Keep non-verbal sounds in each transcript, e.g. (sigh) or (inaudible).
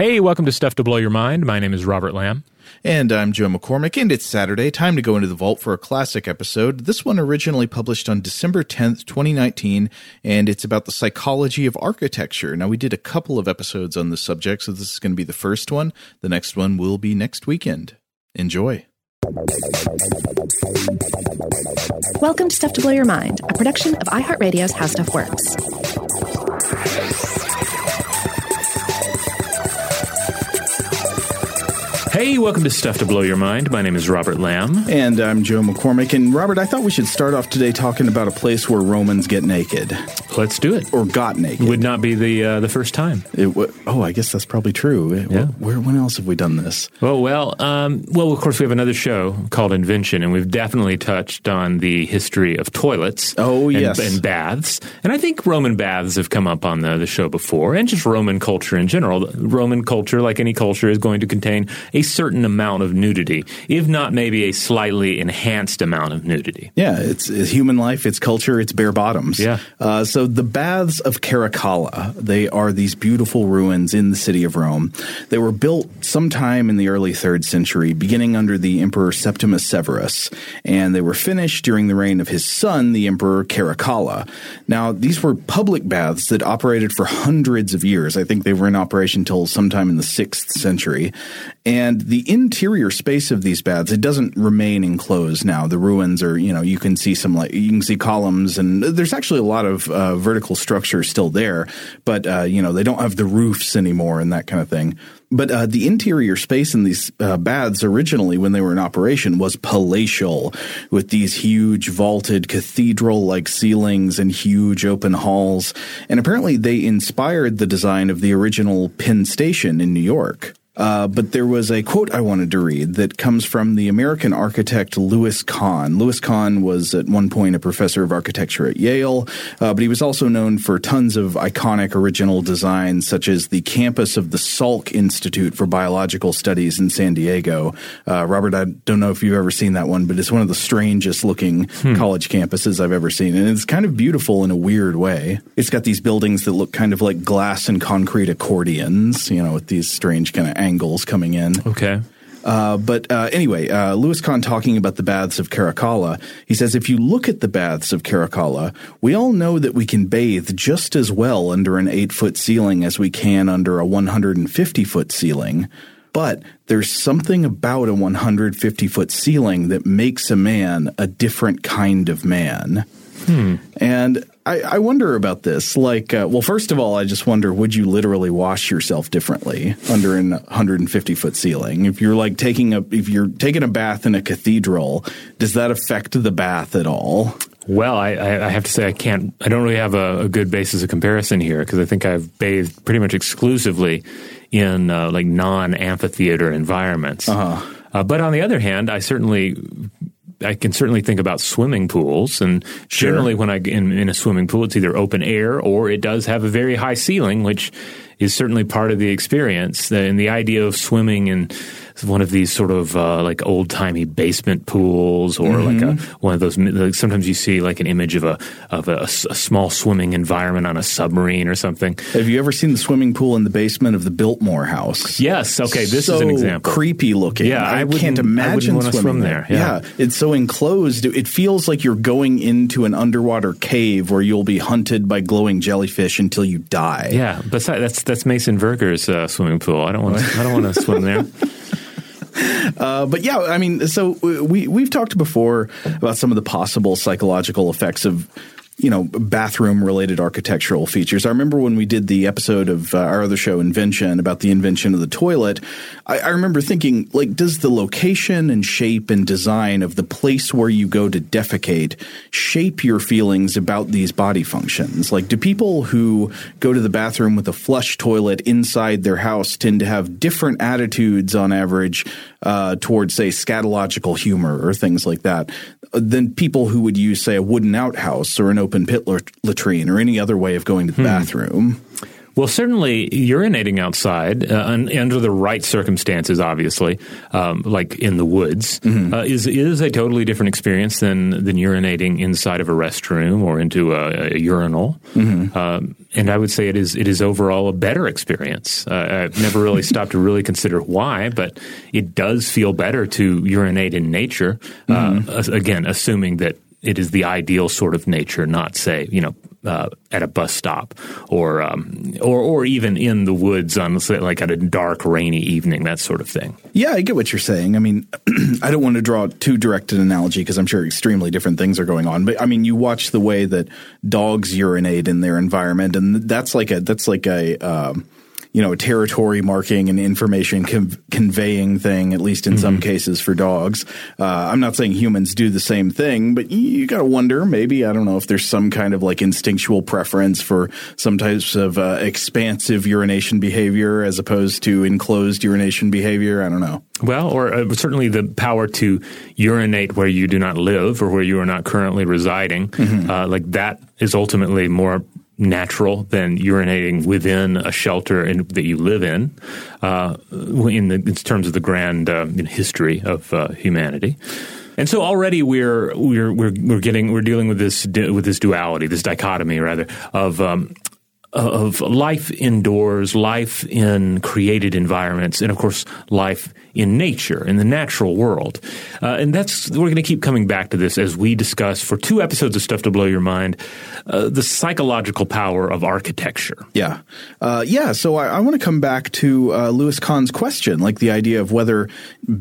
Hey, welcome to Stuff to Blow Your Mind. My name is Robert Lamb. And I'm Joe McCormick, and it's Saturday. Time to go into the vault for a classic episode. This one originally published on December 10th, 2019, and it's about the psychology of architecture. Now, we did a couple of episodes on this subject, so this is going to be the first one. The next one will be next weekend. Enjoy. Welcome to Stuff to Blow Your Mind, a production of iHeartRadio's How Stuff Works. Hey, welcome to Stuff to Blow Your Mind. My name is Robert Lamb. And I'm Joe McCormick. And Robert, I thought we should start off today talking about a place where Romans get naked. Let's do it. Or got naked. Would not be the uh, the first time. It w- oh, I guess that's probably true. Yeah. Where, when else have we done this? Well, well, um, well. Of course, we have another show called Invention, and we've definitely touched on the history of toilets. Oh, and, yes, and baths. And I think Roman baths have come up on the, the show before, and just Roman culture in general. Roman culture, like any culture, is going to contain a certain amount of nudity, if not maybe a slightly enhanced amount of nudity. Yeah, it's, it's human life, it's culture, it's bare bottoms. Yeah. Uh, so the baths of Caracalla, they are these beautiful ruins in the city of Rome. They were built sometime in the early third century, beginning under the Emperor Septimus Severus, and they were finished during the reign of his son, the Emperor Caracalla. Now, these were public baths that operated for hundreds of years. I think they were in operation until sometime in the sixth century. And the interior space of these baths, it doesn't remain enclosed now. The ruins are, you know, you can see some like, you can see columns and there's actually a lot of uh, vertical structure still there, but, uh, you know, they don't have the roofs anymore and that kind of thing. But uh, the interior space in these uh, baths originally, when they were in operation, was palatial, with these huge vaulted cathedral-like ceilings and huge open halls. And apparently, they inspired the design of the original Penn Station in New York. Uh, but there was a quote I wanted to read that comes from the American architect Louis Kahn. Louis Kahn was at one point a professor of architecture at Yale, uh, but he was also known for tons of iconic original designs, such as the campus of the Salk Institute for Biological Studies in San Diego. Uh, Robert, I don't know if you've ever seen that one, but it's one of the strangest looking hmm. college campuses I've ever seen. And it's kind of beautiful in a weird way. It's got these buildings that look kind of like glass and concrete accordions, you know, with these strange kind of angles coming in. Okay. Uh, but uh, anyway, uh, Louis Kahn talking about the baths of Caracalla, he says if you look at the baths of Caracalla, we all know that we can bathe just as well under an eight foot ceiling as we can under a 150 foot ceiling. But there's something about a 150 foot ceiling that makes a man a different kind of man. Hmm. And I, I, wonder about this. Like, uh, well, first of all, I just wonder: would you literally wash yourself differently under an 150 foot ceiling? If you're like taking a if you're taking a bath in a cathedral, does that affect the bath at all? Well, I, I have to say I can't. I don't really have a, a good basis of comparison here because I think I've bathed pretty much exclusively in uh, like non amphitheater environments. Uh-huh. Uh, but on the other hand, I certainly I can certainly think about swimming pools, and sure. generally when I in, in a swimming pool, it's either open air or it does have a very high ceiling, which is certainly part of the experience. And the idea of swimming in one of these sort of uh, like old timey basement pools, or mm-hmm. like a, one of those. Like sometimes you see like an image of a of a, a, small swimming environment on a submarine or something. Have you ever seen the swimming pool in the basement of the Biltmore House? Yes. Okay, this so is an example. Creepy looking. Yeah, I, I can't imagine I swimming swim there. Yeah. yeah, it's so enclosed. It feels like you're going into an underwater cave where you'll be hunted by glowing jellyfish until you die. Yeah, besides that's that's Mason Verger's uh, swimming pool. I don't want to. I don't want to (laughs) swim there. Uh, but yeah, I mean, so we we've talked before about some of the possible psychological effects of you know, bathroom related architectural features. I remember when we did the episode of uh, our other show, Invention, about the invention of the toilet. I, I, remember thinking, like, does the location and shape and design of the place where you go to defecate shape your feelings about these body functions? Like, do people who go to the bathroom with a flush toilet inside their house tend to have different attitudes on average uh, towards, say, scatological humor or things like that than people who would use, say, a wooden outhouse or an open pit latrine or any other way of going to the hmm. bathroom. Well, certainly urinating outside uh, under the right circumstances, obviously, um, like in the woods, mm-hmm. uh, is is a totally different experience than than urinating inside of a restroom or into a, a urinal. Mm-hmm. Um, and I would say it is it is overall a better experience. Uh, I've never really (laughs) stopped to really consider why, but it does feel better to urinate in nature. Uh, mm-hmm. again, assuming that it is the ideal sort of nature, not say you know uh, at a bus stop or um, or or even in the woods on like at a dark rainy evening, that sort of thing. Yeah, I get what you're saying. I mean, (clears throat) I don't want to draw too direct an analogy because I'm sure extremely different things are going on. But I mean, you watch the way that dogs urinate in their environment, and that's like a that's like a um, you know, territory marking and information conveying thing, at least in mm-hmm. some cases for dogs. Uh, I'm not saying humans do the same thing, but you, you got to wonder maybe, I don't know if there's some kind of like instinctual preference for some types of uh, expansive urination behavior as opposed to enclosed urination behavior. I don't know. Well, or uh, certainly the power to urinate where you do not live or where you are not currently residing. Mm-hmm. Uh, like that is ultimately more natural than urinating within a shelter in, that you live in, uh, in, the, in, terms of the grand uh, history of uh, humanity. And so already we're we're we're we're getting we're dealing with this with this duality, this dichotomy rather of um, of life indoors, life in created environments, and of course, life in nature, in the natural world. Uh, and that's, we're going to keep coming back to this as we discuss for two episodes of Stuff to Blow Your Mind, uh, the psychological power of architecture. Yeah. Uh, yeah. So I, I want to come back to uh, Louis Kahn's question, like the idea of whether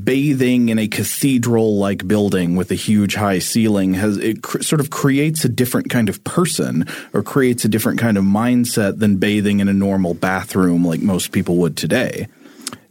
bathing in a cathedral like building with a huge high ceiling has, it cr- sort of creates a different kind of person or creates a different kind of mindset than bathing in a normal bathroom like most people would today.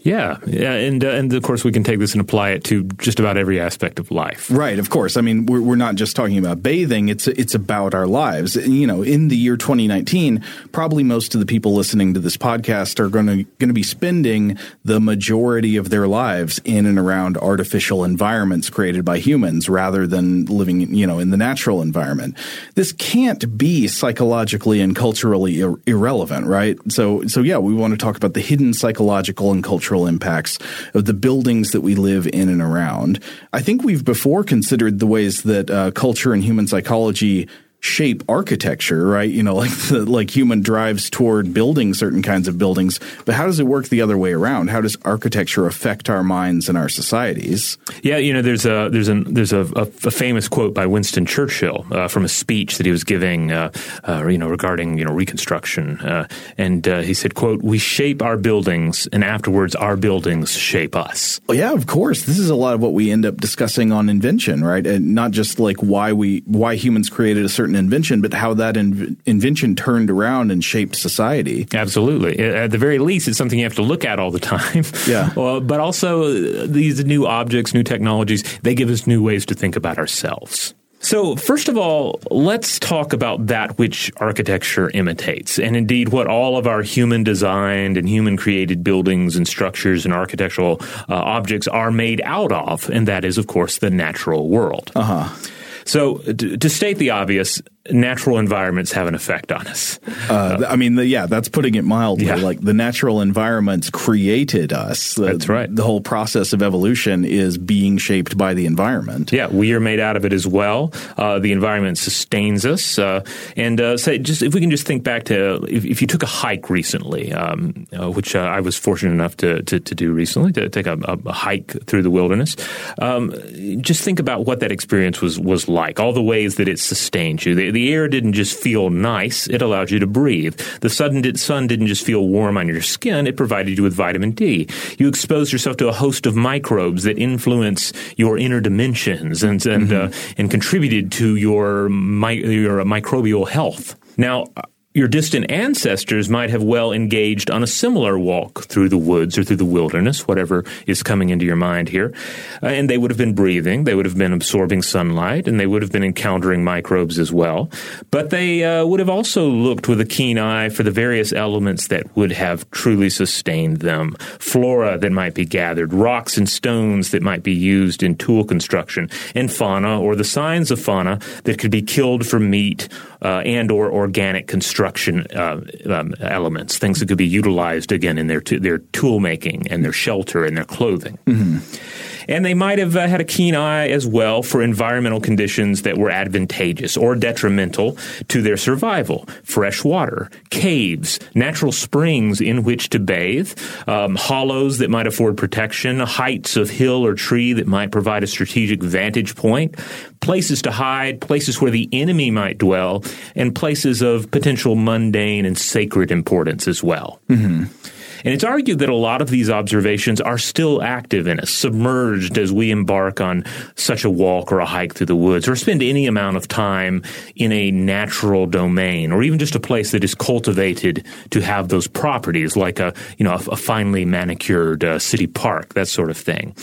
Yeah, yeah, and uh, and of course we can take this and apply it to just about every aspect of life. Right, of course. I mean, we're we're not just talking about bathing; it's it's about our lives. You know, in the year 2019, probably most of the people listening to this podcast are going to going to be spending the majority of their lives in and around artificial environments created by humans, rather than living, you know, in the natural environment. This can't be psychologically and culturally ir- irrelevant, right? So, so yeah, we want to talk about the hidden psychological and cultural impacts of the buildings that we live in and around. I think we've before considered the ways that uh, culture and human psychology shape architecture, right? You know, (laughs) like the, like human drives toward building certain kinds of buildings, but how does it work the other way around? How does architecture affect our minds and our societies? Yeah, you know, there's a there's a there's a, a, a famous quote by Winston Churchill uh, from a speech that he was giving, uh, uh, you know, regarding you know Reconstruction, uh, and uh, he said, "quote We shape our buildings, and afterwards our buildings shape us." Well, yeah, of course. This is a lot of what we end up discussing on invention, right? And not just like why we why humans created a certain certain invention, but how that in- invention turned around and shaped society. Absolutely. At the very least, it's something you have to look at all the time. (laughs) Yeah. uh, but also, uh, these new objects, new technologies, they give us new ways to think about ourselves. So, first of all, let's talk about that which architecture imitates, and indeed what all of our human designed and human created buildings and structures and architectural uh, objects are made out of, and that is, of course, the natural world. Uh huh. So, to, state the obvious, natural environments have an effect on us. Uh, I mean, the, yeah, that's putting it mildly. Yeah. Like the natural environments created us. The, that's right. The whole process of evolution is being shaped by the environment. Yeah, we are made out of it as well. Uh, the environment sustains us. Uh, and uh, say, just if we can just think back to if, if you took a hike recently, um, uh, which uh, I was fortunate enough to, to, to, do recently, to take a, a hike through the wilderness, um, just think about what that experience was was like. All the ways that it sustained you. The, the air didn't just feel nice, it allowed you to breathe. The sun, did, sun didn't just feel warm on your skin, it provided you with vitamin D. You exposed yourself to a host of microbes that influence your inner dimensions and, and, mm-hmm. uh, and contributed to your, my, your microbial health. Now, your distant ancestors might have well engaged on a similar walk through the woods or through the wilderness, whatever is coming into your mind here. Uh, and they would have been breathing, they would have been absorbing sunlight, and they would have been encountering microbes as well. But they uh, would have also looked with a keen eye for the various elements that would have truly sustained them flora that might be gathered, rocks and stones that might be used in tool construction, and fauna or the signs of fauna that could be killed for meat uh, and or organic construction construction uh, um, elements, things that could be utilized again in their t- their tool making and their shelter and their clothing. Mm-hmm. And they might have uh, had a keen eye as well for environmental conditions that were advantageous or detrimental to their survival. Fresh water, caves, natural springs in which to bathe, um, hollows that might afford protection, heights of hill or tree that might provide a strategic vantage point, places to hide, places where the enemy might dwell, and places of potential mundane and sacred importance as well. Mm-hmm. And it's argued that a lot of these observations are still active in us, submerged as we embark on such a walk or a hike through the woods, or spend any amount of time in a natural domain, or even just a place that is cultivated to have those properties, like a you know a, a finely manicured uh, city park, that sort of thing.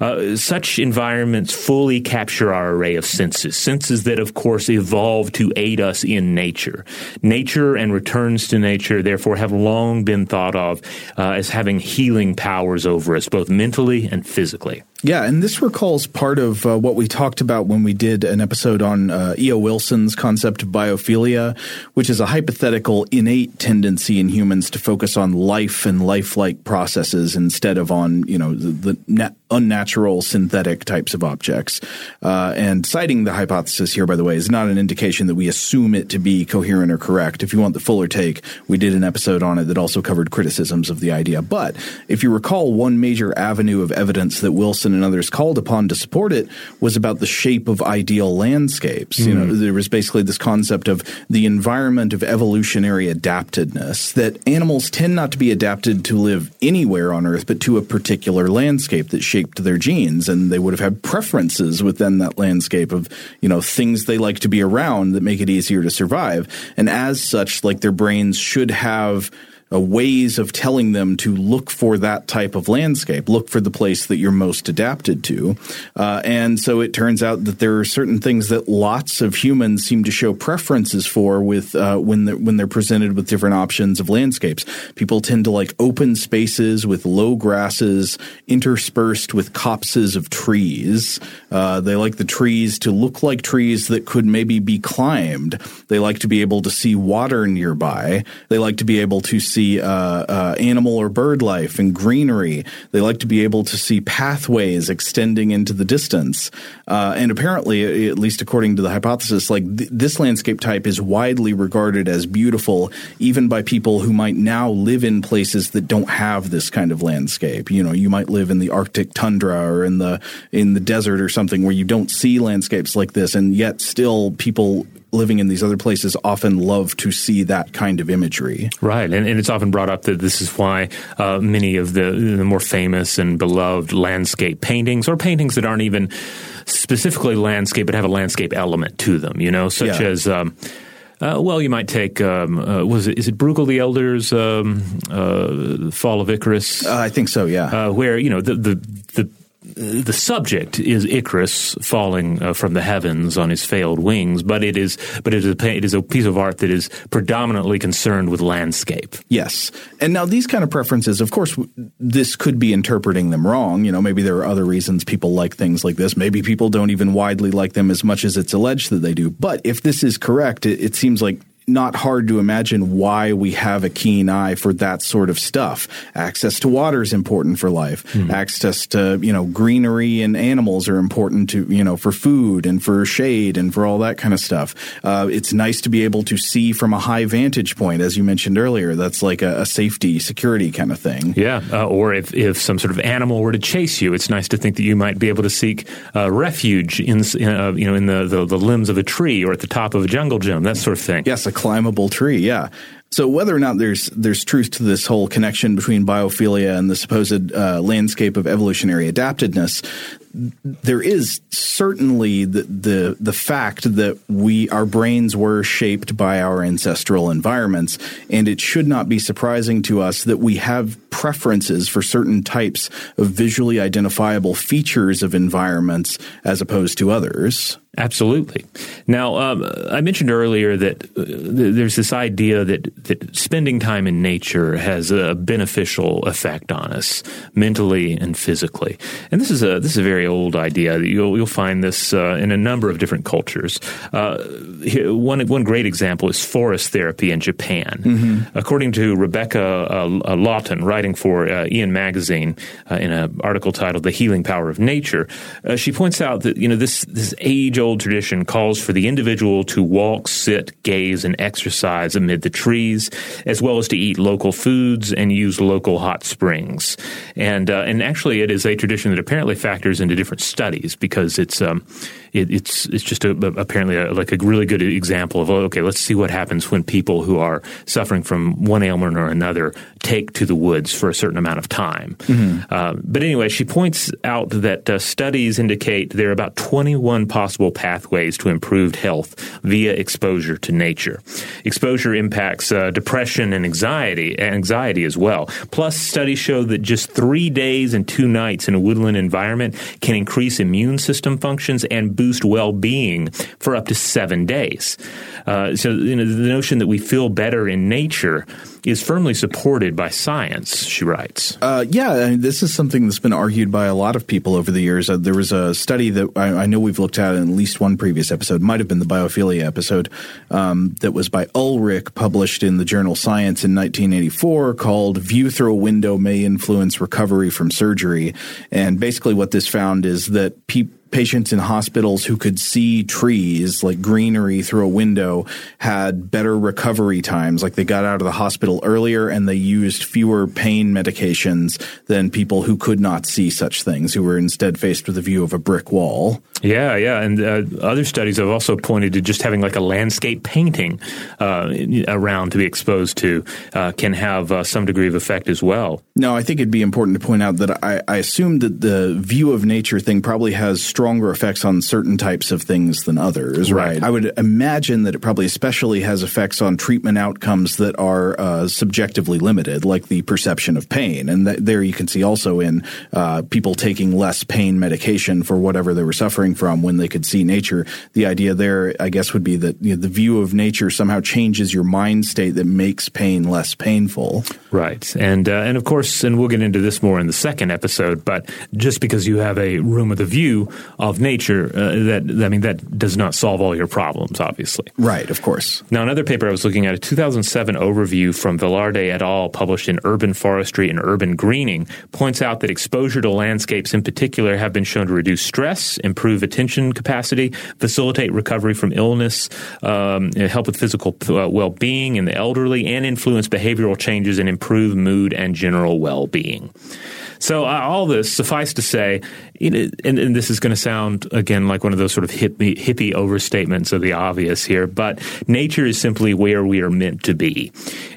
Uh, such environments fully capture our array of senses, senses that, of course, evolve to aid us in nature. Nature and returns to nature, therefore, have long been thought of uh, as having healing powers over us, both mentally and physically. Yeah, and this recalls part of uh, what we talked about when we did an episode on uh, E.O. Wilson's concept of biophilia, which is a hypothetical innate tendency in humans to focus on life and lifelike processes instead of on, you know, the, the na- unnatural synthetic types of objects. Uh, and citing the hypothesis here, by the way, is not an indication that we assume it to be coherent or correct. If you want the fuller take, we did an episode on it that also covered criticisms of the idea. But if you recall, one major avenue of evidence that Wilson and others called upon to support it was about the shape of ideal landscapes. Mm. You know, mm. there was basically this concept of the environment of evolutionary adaptedness that animals tend not to be adapted to live anywhere on Earth, but to a particular landscape that shaped their genes, and they would have had preferences within that landscape of you know things they like to be around that make it easier to survive. And as such, like their brains should have uh, ways of telling them to look for that type of landscape, look for the place that you're most adapted to. Uh, and so it turns out that there are certain things that lots of humans seem to show preferences for with uh, when they're, when they're presented with different options of landscapes. People tend to like open spaces with low grasses interspersed with copses of trees. Uh, they like the trees to look like trees that could maybe be climbed. They like to be able to see water nearby. They like to be able to see see uh, uh, animal or bird life and greenery. They like to be able to see pathways extending into the distance. Uh, and apparently, at least according to the hypothesis, like th- this landscape type is widely regarded as beautiful, even by people who might now live in places that don't have this kind of landscape. You know, you might live in the Arctic tundra or in the in the desert or something where you don't see landscapes like this, and yet still people living in these other places often love to see that kind of imagery. Right, and, and it's often brought up that this is why uh, many of the, the more famous and beloved landscape paintings, or paintings that aren't even specifically landscape but have a landscape element to them, you know, such yeah. as. Um, uh, well, you might take um, uh, was it is it Bruegel the Elder's um, uh, Fall of Icarus? Uh, I think so. Yeah, uh, where you know the the the the subject is Icarus falling uh, from the heavens on his failed wings, but it is but it is a, it is a piece of art that is predominantly concerned with landscape. Yes, and now these kind of preferences, of course, this could be interpreting them wrong. You know, maybe there are other reasons people like things like this. Maybe people don't even widely like them as much as it's alleged that they do. But if this is correct, it, it seems like not hard to imagine why we have a keen eye for that sort of stuff. Access to water is important for life. Mm. Access to, you know, greenery and animals are important to, you know, for food and for shade and for all that kind of stuff. Uh, it's nice to be able to see from a high vantage point, as you mentioned earlier. That's like a, a safety, security kind of thing. Yeah. Uh, or if, if some sort of animal were to chase you, it's nice to think that you might be able to seek uh, refuge in, uh, you know, in the, the, the, limbs of a tree or at the top of a jungle gym, that sort of thing. Yes, climbable tree. Yeah. So whether or not there's there's truth to this whole connection between biophilia and the supposed uh, landscape of evolutionary adaptedness, there is certainly the, the the fact that we our brains were shaped by our ancestral environments, and it should not be surprising to us that we have preferences for certain types of visually identifiable features of environments as opposed to others. Absolutely. Now, um, I mentioned earlier that uh, there's this idea that, that spending time in nature has a beneficial effect on us mentally and physically. And this is a this is a very old idea. You'll you'll find this uh, in a number of different cultures. Uh, one one great example is forest therapy in Japan. Mm-hmm. According to Rebecca uh, Lawton, writing for uh, Aeon Magazine uh, in an article titled "The Healing Power of Nature," she points out that you know this this age old tradition calls for the individual to walk, sit, gaze, and exercise amid the trees, as well as to eat local foods and use local hot springs. And uh, and actually, it is a tradition that apparently factors into different studies because it's um, it, it's it's just a, apparently a, like a really good example of okay, let's see what happens when people who are suffering from one ailment or another take to the woods for a certain amount of time. Mm-hmm. Uh, but anyway, she points out that uh, studies indicate there are about 21 possible pathways to improved health via exposure to nature. Exposure impacts uh, depression and anxiety, anxiety as well. Plus, studies show that just three days and two nights in a woodland environment can increase immune system functions and boost well-being for up to seven days. Uh, so, you know, the notion that we feel better in nature is firmly supported by science, she writes. Uh, yeah, I mean, this is something that's been argued by a lot of people over the years. Uh, there was a study that I, I, know we've looked at in at least one previous episode, might have been the biophilia episode, um, that was by Ulrich, published in the journal Science in 1984, called View Through a Window May Influence Recovery from Surgery. And basically, what this found is that people patients in hospitals who could see trees like greenery through a window had better recovery times. Like they got out of the hospital earlier and they used fewer pain medications than people who could not see such things, who were instead faced with a view of a brick wall. Yeah, yeah. And uh, other studies have also pointed to just having like a landscape painting uh, around to be exposed to uh, can have uh, some degree of effect as well. No, I think it'd be important to point out that I, I assume that the view of nature thing probably has stronger effects on certain types of things than others, right? right? I would imagine that it probably especially has effects on treatment outcomes that are uh, subjectively limited, like the perception of pain. And th- there you can see also in uh, people taking less pain medication for whatever they were suffering from when they could see nature. The idea there, I guess, would be that you know, the view of nature somehow changes your mind state that makes pain less painful. Right. And, uh, and of course, and we'll get into this more in the second episode, but just because you have a room with a view of nature, uh, that I mean that does not solve all your problems, obviously. Right, of course. Now, another paper I was looking at, a 2007 overview from Velarde et al., published in Urban Forestry and Urban Greening, points out that exposure to landscapes in particular have been shown to reduce stress, improve attention capacity, facilitate recovery from illness, um, help with physical uh, well-being in the elderly, and influence behavioral changes and improve mood and general well-being. So uh, all this, suffice to say, and, and, this is going to sound again like one of those sort of hippie, hippie overstatements of the obvious here, but nature is simply where we are meant to be.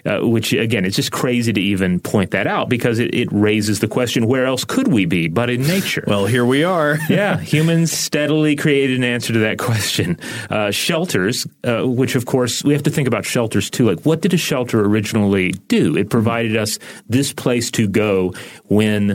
Uh, which again, it's just crazy to even point that out because it, it, raises the question: where else could we be but in nature? Well, here we are. (laughs) yeah, humans steadily created an answer to that question. Uh, shelters, uh, which of course we have to think about shelters too. Like, what did a shelter originally do? It provided us this place to go when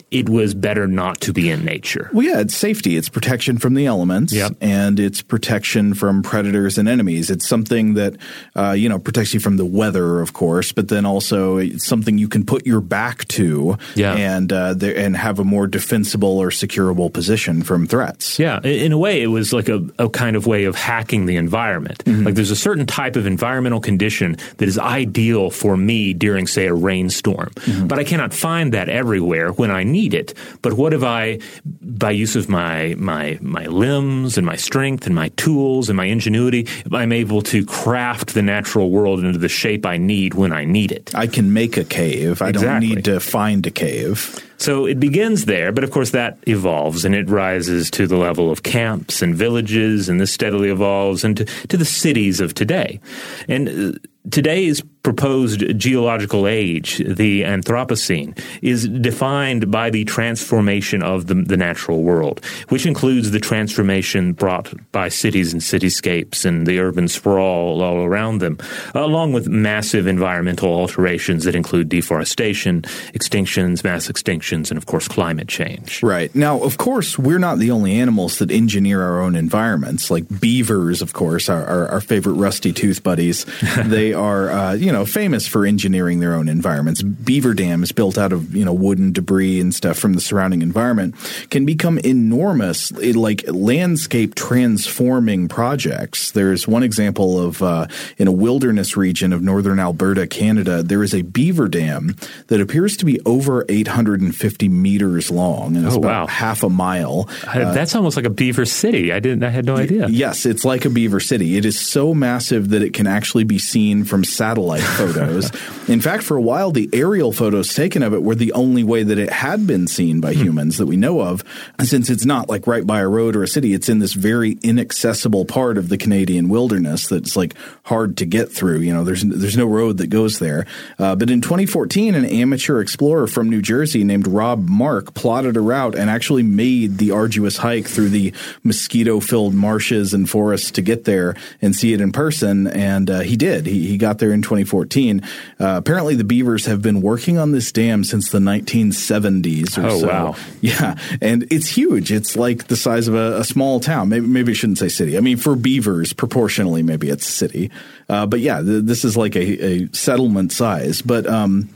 it was better not to be in nature. Well, yeah, it's safety. It's protection from the elements, yep. and it's protection from predators and enemies. It's something that uh, you know protects you from the weather, of course, but then also it's something you can put your back to, yeah. and uh, there, and have a more defensible or securable position from threats. Yeah, in a way, it was like a, a kind of way of hacking the environment. Mm-hmm. Like there's a certain type of environmental condition that is ideal for me during, say, a rainstorm, mm-hmm. but I cannot find that everywhere when I need need it. But what if I, by use of my my my limbs and my strength and my tools and my ingenuity, I'm able to craft the natural world into the shape I need when I need it. I can make a cave. I exactly. don't need to find a cave. So it begins there, but of course that evolves and it rises to the level of camps and villages, and this steadily evolves into to the cities of today. And uh, today is proposed geological age, the Anthropocene, is defined by the transformation of the, the, natural world, which includes the transformation brought by cities and cityscapes and the urban sprawl all around them, along with massive environmental alterations that include deforestation, extinctions, mass extinctions, and of course climate change. Right. Now, of course, we're not the only animals that engineer our own environments. Like beavers, of course, are our, our favorite rusty tooth buddies. (laughs) they are, uh, you know, famous for engineering their own environments. Beaver dams built out of, you know, wooden debris and stuff from the surrounding environment can become enormous, like landscape transforming projects. There's one example of uh, in a wilderness region of northern Alberta, Canada, there is a beaver dam that appears to be over 850 meters long and it's oh, about wow. half a mile. Uh, That's almost like a beaver city. I didn't. I had no idea. Yes, it's like a beaver city. It is so massive that it can actually be seen from satellite photos. In fact, for a while, the aerial photos taken of it were the only way that it had been seen by hmm. humans that we know of. Since it's not like right by a road or a city, it's in this very inaccessible part of the Canadian wilderness that's like hard to get through. You know, there's there's no road that goes there. Uh, but in 2014, an amateur explorer from New Jersey named Rob Mark plotted a route and actually made the arduous hike through the mosquito-filled marshes and forests to get there and see it in person. And uh, he did. He, he got there in 2014. Uh, apparently, the beavers have been working on this dam since the 1970s or oh, so. wow. Yeah, and it's huge. It's like the size of a, a, small town. Maybe, maybe I shouldn't say city. I mean, for beavers, proportionally, maybe it's a city. Uh, but yeah, th- this is like a, a settlement size. But um,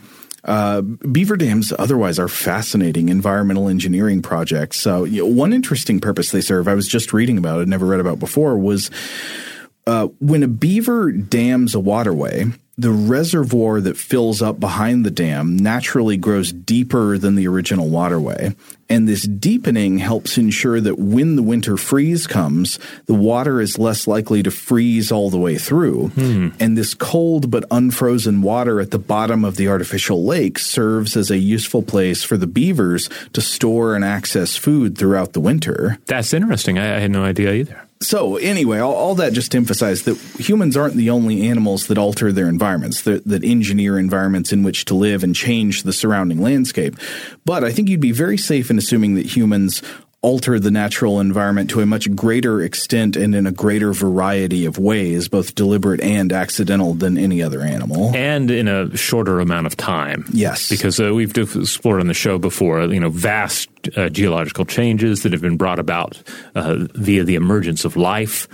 uh, beaver dams otherwise are fascinating environmental engineering projects. So you know, one interesting purpose they serve, I was just reading about it, never read about before, was uh, when a beaver dams a waterway, the reservoir that fills up behind the dam naturally grows deeper than the original waterway. And this deepening helps ensure that when the winter freeze comes, the water is less likely to freeze all the way through. Hmm. And this cold but unfrozen water at the bottom of the artificial lake serves as a useful place for the beavers to store and access food throughout the winter. That's interesting. I, I had no idea either. So anyway, all, all, that just emphasized that humans aren't the only animals that alter their environments, that, that, engineer environments in which to live and change the surrounding landscape. But I think you'd be very safe in assuming that humans alter the natural environment to a much greater extent and in a greater variety of ways, both deliberate and accidental, than any other animal. And in a shorter amount of time. Yes. Because uh, we've explored on the show before, you know, vast uh, geological changes that have been brought about uh, via the emergence of life.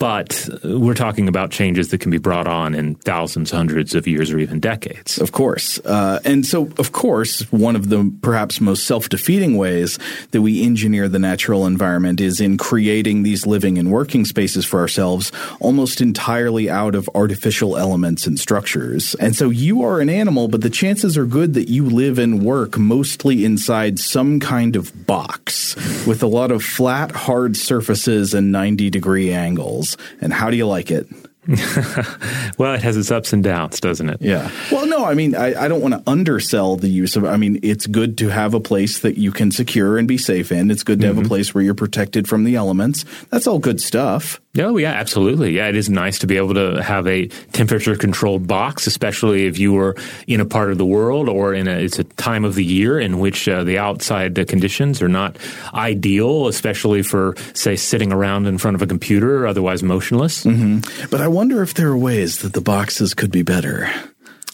But we're talking about changes that can be brought on in thousands, hundreds of years, or even decades. Of course. Uh, and so, of course, one of the perhaps most self defeating ways that we engineer the natural environment is in creating these living and working spaces for ourselves almost entirely out of artificial elements and structures. And so, you are an animal, but the chances are good that you live and work mostly inside some kind of box with a lot of flat, hard surfaces and 90 degree angles. And how do you like it? (laughs) well, it has its ups and downs, doesn't it? Yeah. Well, no, I mean, I, I, don't want to undersell the use of. I mean, it's good to have a place that you can secure and be safe in. It's good to mm-hmm. have a mm-hmm. place where you're protected from the elements. That's all good stuff. Oh, yeah, absolutely. Yeah, it is nice to be able to have a temperature controlled box, especially if you were in a part of the world or in a, it's a time of the year in which uh, the outside conditions are not ideal, especially for, say, sitting around in front of a computer, otherwise motionless. Mm-hmm. But I wonder if there are ways that the boxes could be better.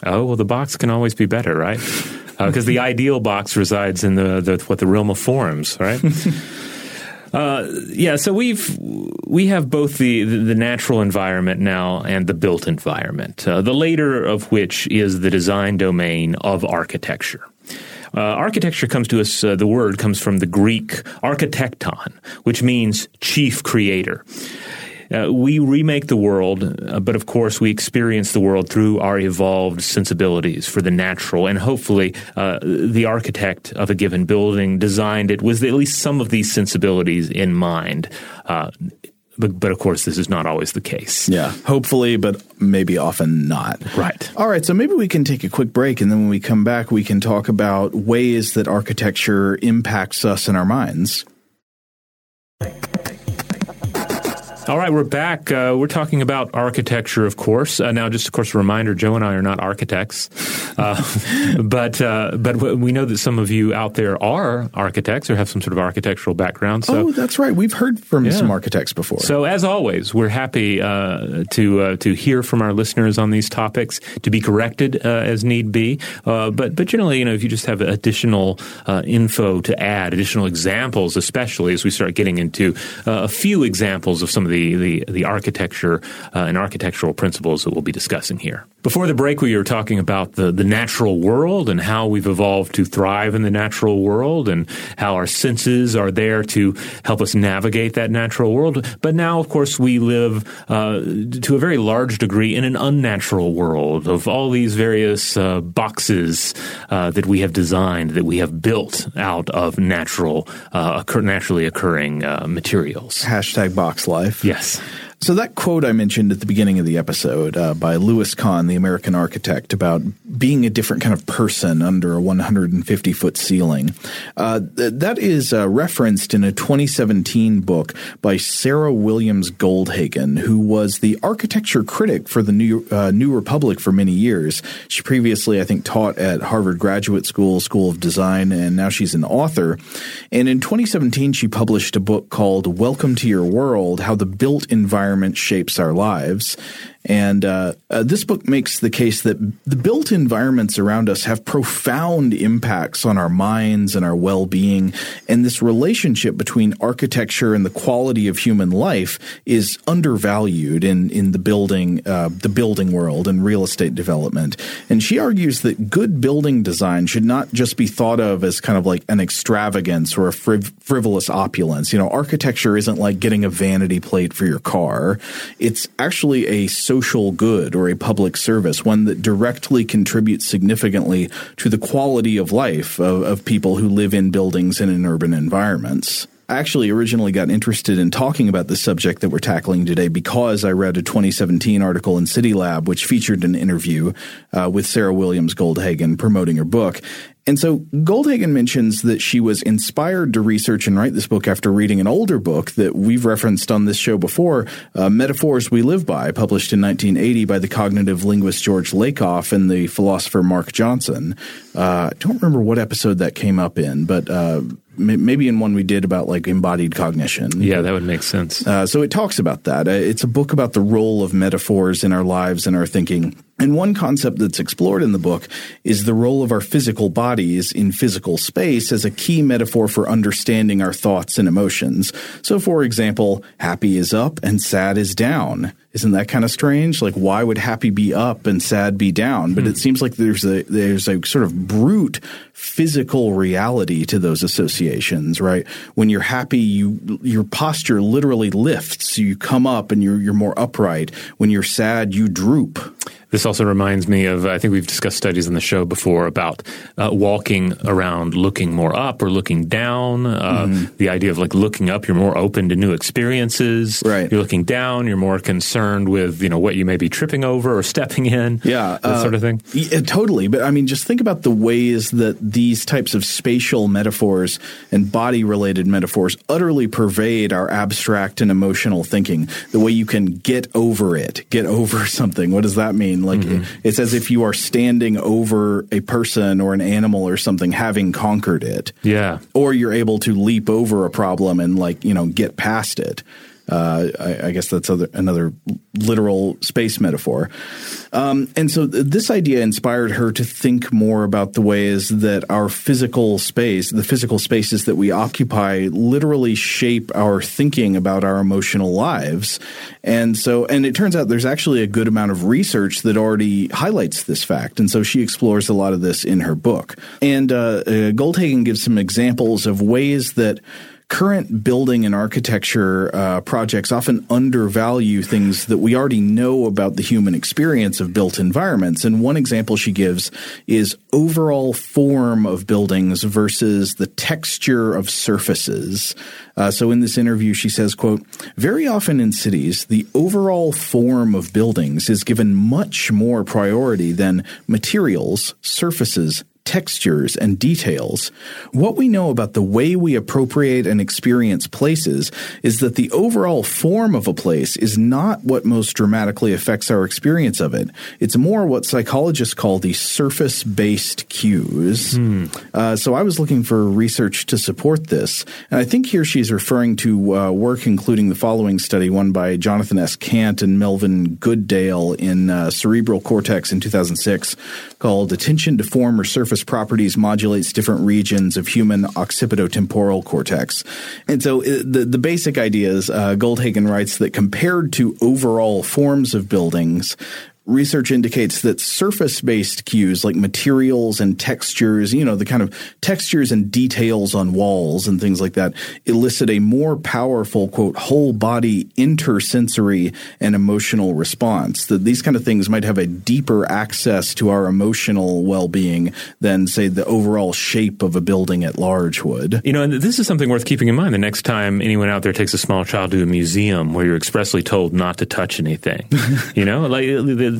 Oh, well, the box can always be better, right? Because uh, the (laughs) ideal box resides in the, the what the realm of forms, right? (laughs) Uh, yeah, so we've we have both the, the natural environment now and the built environment. Uh, the later of which is the design domain of architecture. Uh, architecture comes to us. Uh, the word comes from the Greek architecton, which means chief creator. Uh, we remake the world, uh, but of course we experience the world through our evolved sensibilities for the natural. And hopefully, uh, the architect of a given building designed it with at least some of these sensibilities in mind. Uh, but, but of course, this is not always the case. Yeah, hopefully, but maybe often not. Right. All right, so maybe we can take a quick break, and then when we come back, we can talk about ways that architecture impacts us in our minds. All right, we're back. Uh, we're talking about architecture, of course. Uh, now, just of course, a reminder: Joe and I are not architects, uh, (laughs) but uh, but we know that some of you out there are architects or have some sort of architectural background. So, oh, that's right. We've heard from yeah. some architects before. So, as always, we're happy uh, to uh, to hear from our listeners on these topics, to be corrected as need be. but but generally, you know, if you just have additional info to add, additional examples, especially as we start getting into a few examples of some of the the the, the architecture uh, and architectural principles that we'll be discussing here. Before the break, we were talking about the the natural world and how we've evolved to thrive in the natural world, and how our senses are there to help us navigate that natural world. But now, of course, we live uh, to a very large degree in an unnatural world of all these various uh, boxes uh, that we have designed, that we have built out of natural, uh, occur- naturally occurring uh, materials. Hashtag box life. Yes. So that quote I mentioned at the beginning of the episode uh, by Louis Kahn, the American architect, about being a different kind of person under a 150 foot ceiling, uh, th- that is uh, referenced in a 2017 book by Sarah Williams Goldhagen, who was the architecture critic for the New uh, New Republic for many years. She previously, I think, taught at Harvard Graduate School, School of Design, and now she's an author. And in 2017, she published a book called "Welcome to Your World: How the Built Environment." Environment shapes our lives. And uh, uh, this book makes the case that the built environments around us have profound impacts on our minds and our well being. And this relationship between architecture and the quality of human life is undervalued in, in the building, uh, the building world and real estate development. And she argues that good building design should not just be thought of as kind of like an extravagance or a friv- frivolous opulence. You know, architecture isn't like getting a vanity plate for your car. It's actually a social social good or a public service, one that directly contributes significantly to the quality of life of, of people who live in buildings and in urban environments. Actually originally got interested in talking about the subject that we're tackling today because I read a 2017 article in City Lab which featured an interview uh, with Sarah Williams Goldhagen promoting her book. And so Goldhagen mentions that she was inspired to research and write this book after reading an older book that we've referenced on this show before, uh, Metaphors We Live By, published in 1980 by the cognitive linguist George Lakoff and the philosopher Mark Johnson. Uh, I don't remember what episode that came up in, but uh, maybe in one we did about like embodied cognition. Yeah, that would make sense. Uh, so it talks about that. Uh, it's a book about the role of metaphors in our lives and our thinking. And one concept that's explored in the book is the role of our physical bodies in physical space as a key metaphor for understanding our thoughts and emotions. So, for example, happy is up and sad is down. Isn't that kind of strange? Like, why would happy be up and sad be down? But hmm. it seems like there's a there's a sort of brute physical reality to those associations, right? When you're happy, you your posture literally lifts. You come up and you're you're more upright. When you're sad, you droop. This also reminds me of I think we've discussed studies on the show before about uh, walking around looking more up or looking down. Uh, mm-hmm. The idea of like looking up, you're more open to new experiences. Right. You're looking down, you're more concerned with you know what you may be tripping over or stepping in. Yeah, that uh, sort of thing. Yeah, totally. But I mean, just think about the ways that these types of spatial metaphors and body related metaphors utterly pervade our abstract and emotional thinking. The way you can get over it, get over (laughs) something. What does that mean? Like mm-hmm. it's as if you are standing over a person or an animal or something having conquered it. Yeah. Or you're able to leap over a problem and like, you know, get past it. Uh, I, I, guess that's other, another literal space metaphor. Um, and so th- this idea inspired her to think more about the ways that our physical space, the physical spaces that we occupy, literally shape our thinking about our emotional lives. And so, and it turns out there's actually a good amount of research that already highlights this fact. And so she explores a lot of this in her book. And uh, uh, Goldhagen gives some examples of ways that current building and architecture uh, projects often undervalue things that we already know about the human experience of built environments. And one example she gives is overall form of buildings versus the texture of surfaces. Uh, so in this interview, she says, quote, very often in cities, the overall form of buildings is given much more priority than materials, surfaces, textures, and details. What we know about the way we appropriate and experience places is that the overall form of a place is not what most dramatically affects our experience of it. It's more what psychologists call the surface based cues. Hmm. Uh, so I was looking for research to support this, and I think here she's referring to uh, work including the following study, one by Jonathan S. Cant and Melvyn Goodale in uh, Cerebral Cortex in 2006, called Attention to Form or Surface Properties Modulates Different Regions of Human Occipitotemporal Cortex. And so uh, the, the basic idea is uh, Goldhagen writes that compared to overall forms of buildings, research indicates that surface based cues like materials and textures, you know, the kind of textures and details on walls and things like that elicit a more powerful, quote, whole body intersensory and emotional response. That these kind of things might have a deeper access to our emotional well being than, say, the overall shape of a building at large would. You know, and this is something worth keeping in mind the next time anyone out there takes a small child to a museum where you're expressly told not to touch anything. (laughs) you know, like the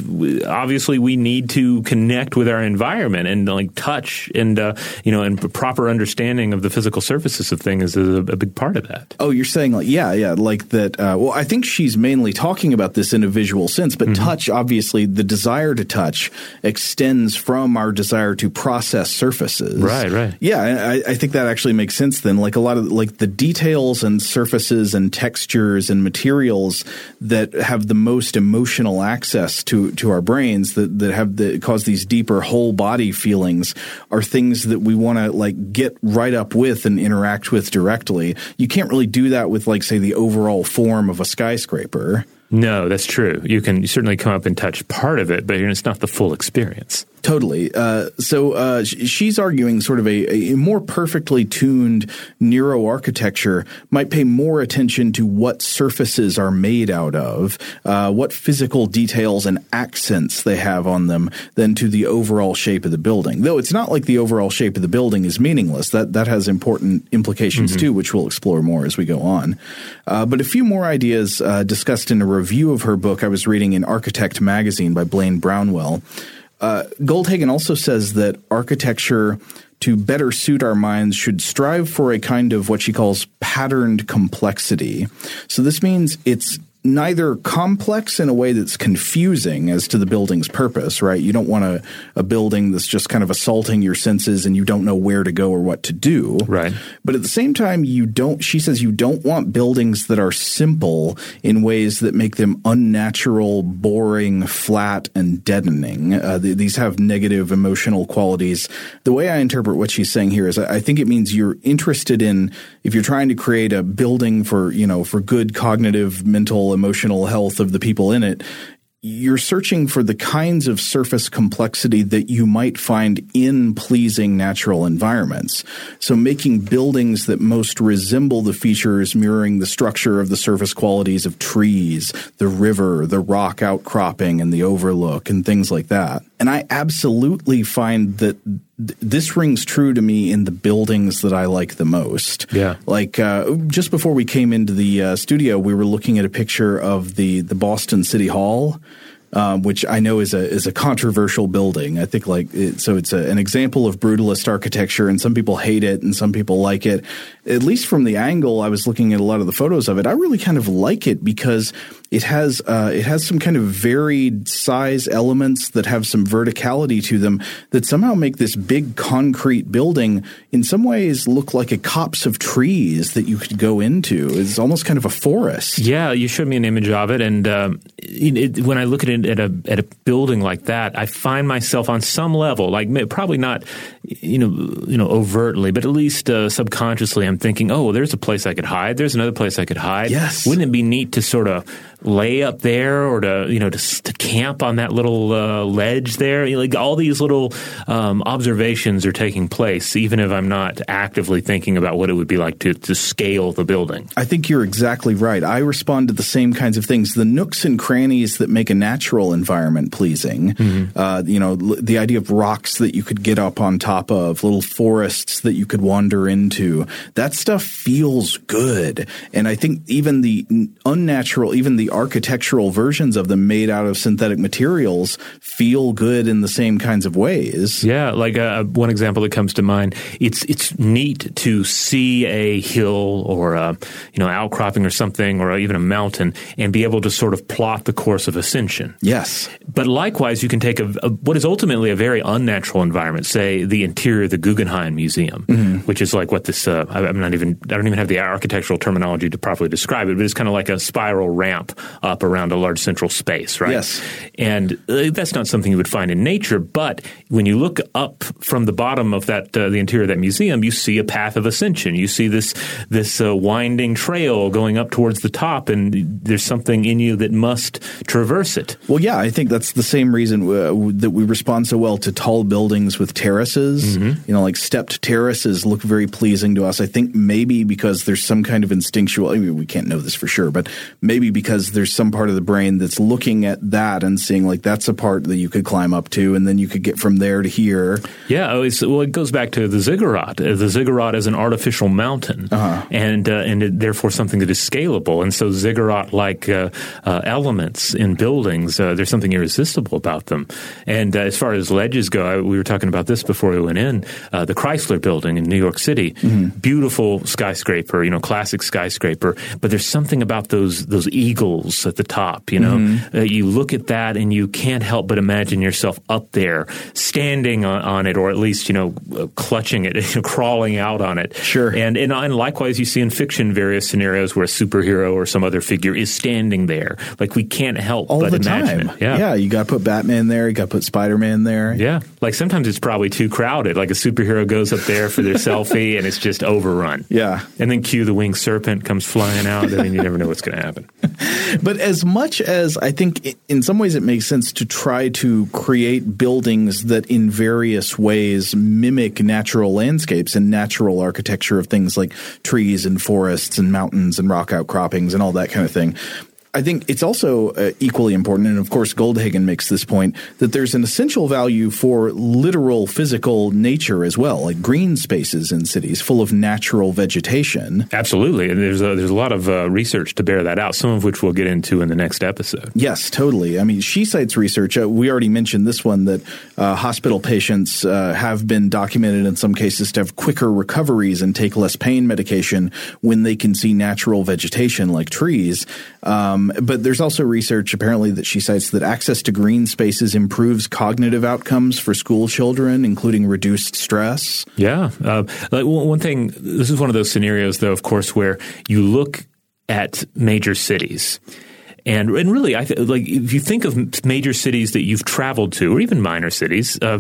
obviously we need to connect with our environment and like touch and uh, you know and proper understanding of the physical surfaces of things is a, a big part of that. Oh, you're saying like yeah, yeah, like that. Uh, well, I think she's mainly talking about this in a visual sense, but mm-hmm. touch obviously the desire to touch extends from our desire to process surfaces. Right, right. Yeah, I, I think that actually makes sense. Then, like a lot of like the details and surfaces and textures and materials that have the most emotional access to to our brains that, that have that cause these deeper whole body feelings are things that we want to like get right up with and interact with directly. You can't really do that with like say the overall form of a skyscraper. No, that's true. You can certainly come up and touch part of it, but it's not the full experience. Totally. Uh, so uh, she's arguing sort of a, a, more perfectly tuned neuroarchitecture might pay more attention to what surfaces are made out of, uh, what physical details and accents they have on them, than to the overall shape of the building. Though it's not like the overall shape of the building is meaningless. That that has important implications mm-hmm. too, which we'll explore more as we go on. Uh, but a few more ideas uh, discussed in a review of her book I was reading in Architect magazine by Blaine Brownell. Uh, Goldhagen also says that architecture, to better suit our minds, should strive for a kind of what she calls patterned complexity. So this means it's neither complex in a way that's confusing as to the building's purpose, right? You don't want a, a building that's just kind of assaulting your senses and you don't know where to go or what to do. Right. But at the same time, you don't, she says you don't want buildings that are simple in ways that make them unnatural, boring, flat, and deadening. Uh, th- these have negative emotional qualities. The way I interpret what she's saying here is I, I think it means you're interested in, if you're trying to create a building for, you know, for good cognitive, mental, emotional health of the people in it, you're searching for the kinds of surface complexity that you might find in pleasing natural environments. So making buildings that most resemble the features mirroring the structure of the surface qualities of trees, the river, the rock outcropping and the overlook and things like that. And I absolutely find that th- this rings true to me in the buildings that I like the most. Yeah. Like uh, just before we came into the uh, studio, we were looking at a picture of the the Boston City Hall um, which I know is a is a controversial building. I think like it, so it's a, an example of brutalist architecture, and some people hate it and some people like it. At least from the angle I was looking at a lot of the photos of it, I really kind of like it because it has uh, it has some kind of varied size elements that have some verticality to them that somehow make this big concrete building in some ways look like a copse of trees that you could go into. It's almost kind of a forest. Yeah, you showed me an image of it, and um, it, when I look at it at a at a building like that, I find myself on some level, like probably not, you know, you know, overtly, but at least uh, subconsciously, I'm thinking, oh, well, there's a place I could hide. There's another place I could hide. Yes. Wouldn't it be neat to sort of lay up there or to you know to, to camp on that little uh, ledge there. You know, like all these little um, observations are taking place, even if I'm not actively thinking about what it would be like to to scale the building. I think you're exactly right. I respond to the same kinds of things. The nooks and crannies that make a natural environment pleasing. Mm-hmm. Uh, you know, the idea of rocks that you could get up on top top of, little forests that you could wander into. That stuff feels good. And I think even the unnatural, even the architectural versions of them made out of synthetic materials feel good in the same kinds of ways. Yeah, like uh, one example that comes to mind, it's it's neat to see a hill or a you know outcropping or something or even a mountain and be able to sort of plot the course of ascension. Yes. But likewise, you can take a, a what is ultimately a very unnatural environment, say the interior of the Guggenheim Museum, mm-hmm. which is like what this uh, I'm not even I don't even have the architectural terminology to properly describe it, but it's kind of like a spiral ramp up around a large central space, right? Yes. And uh, that's not something you would find in nature, but when you look up from the bottom of that uh, the interior of that museum, you see a path of ascension. You see this this uh, winding trail going up towards the top, and there's something in you that must traverse it. Well, yeah, I think that's the same reason uh, that we respond so well to tall buildings with terraces. Mm-hmm. You know, like stepped terraces look very pleasing to us. I think maybe because there's some kind of instinctual. I mean, we can't know this for sure, but maybe because there's some part of the brain that's looking at that and seeing like that's a part that you could climb up to, and then you could get from there to here. Yeah, oh, well, it goes back to the ziggurat. Uh, the ziggurat is an artificial mountain, uh-huh. and uh, and it, therefore something that is scalable. And so ziggurat like uh, uh, elements in buildings, uh, there's something irresistible about them. And as far as ledges go, I, we were talking about this before went in. the Chrysler Building in New York City, mm-hmm. beautiful skyscraper, you know, classic skyscraper. But there's something about those those eagles at the top. You know, mm-hmm. you look at that and you can't help but imagine yourself up there, standing on, on it, or at least you know, clutching it, (laughs) crawling out on it. Sure. And, and and likewise, you see in fiction various scenarios where a superhero or some other figure is standing there. Like we can't help all but the imagine time. It. Yeah. yeah, you got to put Batman there. You got to put Spider Man there. Yeah, like sometimes it's probably too crowded. Like a superhero goes up there for their (laughs) selfie and it's just overrun. Yeah, and then cue the winged serpent comes flying out, and then you never know what's going to happen. (laughs) but as much as I think, in some ways, it makes sense to try to create buildings that, in various ways, mimic natural landscapes and natural architecture of things like trees and forests and mountains and rock outcroppings and all that kind of thing. I think it's also uh, equally important, and of course, Goldhagen makes this point that there's an essential value for literal physical nature as well, like green spaces in cities full of natural vegetation. Absolutely, and there's a, there's a lot of uh, research to bear that out. Some of which we'll get into in the next episode. Yes, totally. I mean, she cites research. Uh, we already mentioned this one that uh, hospital patients uh, have been documented in some cases to have quicker recoveries and take less pain medication when they can see natural vegetation like trees. Um, but there's also research apparently that she cites that access to green spaces improves cognitive outcomes for school children, including reduced stress. Yeah. Uh, like one thing, this is one of those scenarios, though, of course, where you look at major cities. And and really, I th- like if you think of major cities that you've traveled to, or even minor cities, uh,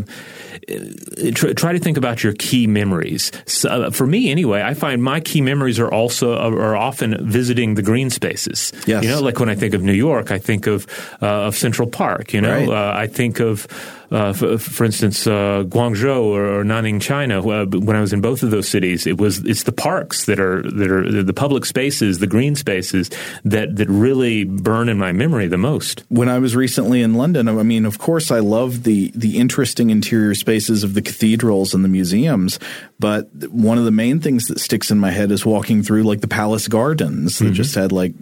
try, try, to think about your key memories. So, uh, for me, anyway, I find my key memories are also are often visiting the green spaces. Yes. You know, like when I think of New York, I think of uh, of Central Park. You know, right. uh, I think of uh, for, for, instance, uh, Guangzhou or, or, Nanning, China. Uh, when I was in both of those cities, it was it's the parks that are that are the public spaces, the green spaces that that really burn in my memory the most. When I was recently in London, I mean, of course, I love the the interesting interior spaces of the cathedrals and the museums, but one of the main things that sticks in my head is walking through like the palace gardens that mm-hmm. just had like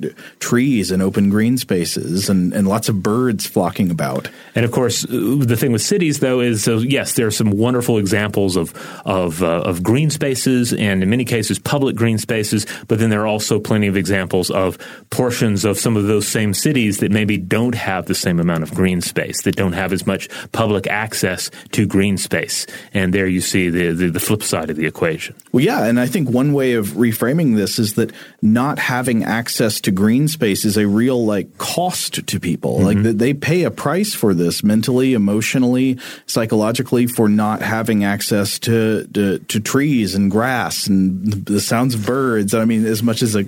trees and open green spaces and, and lots of birds flocking about. And of course, uh, the thing with cities though is so yes, there are some wonderful examples of of, uh, of green spaces and in many cases public green spaces, but then there are also plenty of examples of portions of some of those same cities that maybe don't have the same amount of green space, that don't have as much public access to green space. And there you see the, the, the flip side of the equation. Well, yeah, and I think one way of reframing this is that not having access to green space is a real like cost to people. Mm-hmm. Like they pay a price for this mentally, emotionally, psychologically for not having access to, to to trees and grass and the sounds of birds. I mean, as much as a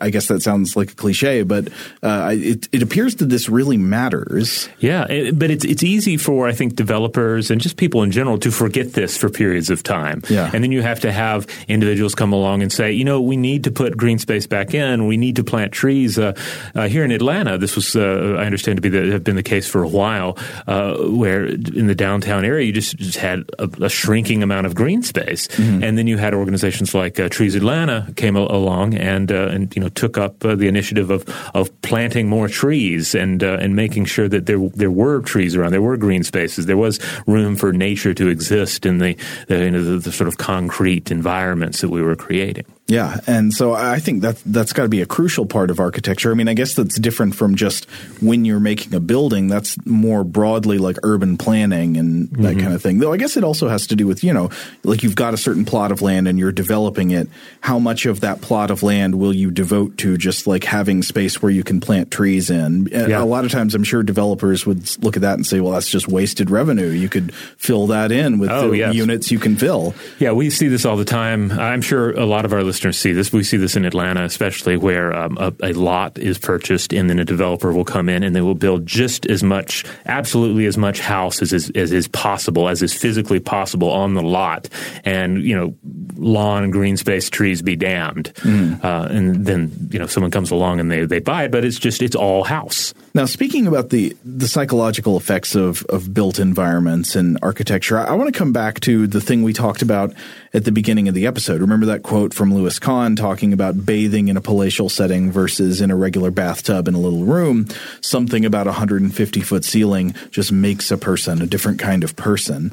I guess that sounds like a cliche, but uh, it, it appears that this really matters. Yeah, it, but it's it's easy for I think developers and just people in general to forget this for periods of time. Yeah. and then you have to have individuals come along and say, you know, we need to put green space back in. We need to plant trees. Uh, uh, here in Atlanta, this was uh, I understand to be the, have been the case for a while, uh, where in the downtown area you just, just had a, a, shrinking amount of green space, mm-hmm. and then you had organizations like uh, Trees Atlanta came a- along and uh, and you know took up uh, the initiative of of planting more trees and uh, and making sure that there there were trees around, there were green spaces, there was room for nature to exist in the, the you know the, the sort of concrete environments that we were creating. Yeah, and so I think that that's got to be a crucial part of architecture. I mean, I guess that's different from just when you're making a building. That's more broadly like urban planning and that mm-hmm. kind of thing. Though I guess it also has to do with you know, like you've got a certain plot of land and you're developing it. How much of that plot of land will you devote to just like having space where you can plant trees in? Yeah. A lot of times, I'm sure developers would look at that and say, "Well, that's just wasted revenue. You could fill that in with oh, the yes. units you can fill." Yeah, we see this all the time. I'm sure a lot of our listeners see this. We see this in Atlanta, especially where um, a, a, lot is purchased and then a developer will come in and they will build just as much, absolutely as much house as is, as is possible, as is physically possible on the lot. And, you know, lawn, green space, trees be damned. Mm. Uh, and then, you know, someone comes along and they, they buy it, but it's just, it's all house. Now, speaking about the, the psychological effects of, of built environments and architecture, I, I want to come back to the thing we talked about at the beginning of the episode. Remember that quote from Louis Kahn talking about bathing in a palatial setting versus in a regular bathtub in a little room? Something about a 150 foot ceiling just makes a person a different kind of person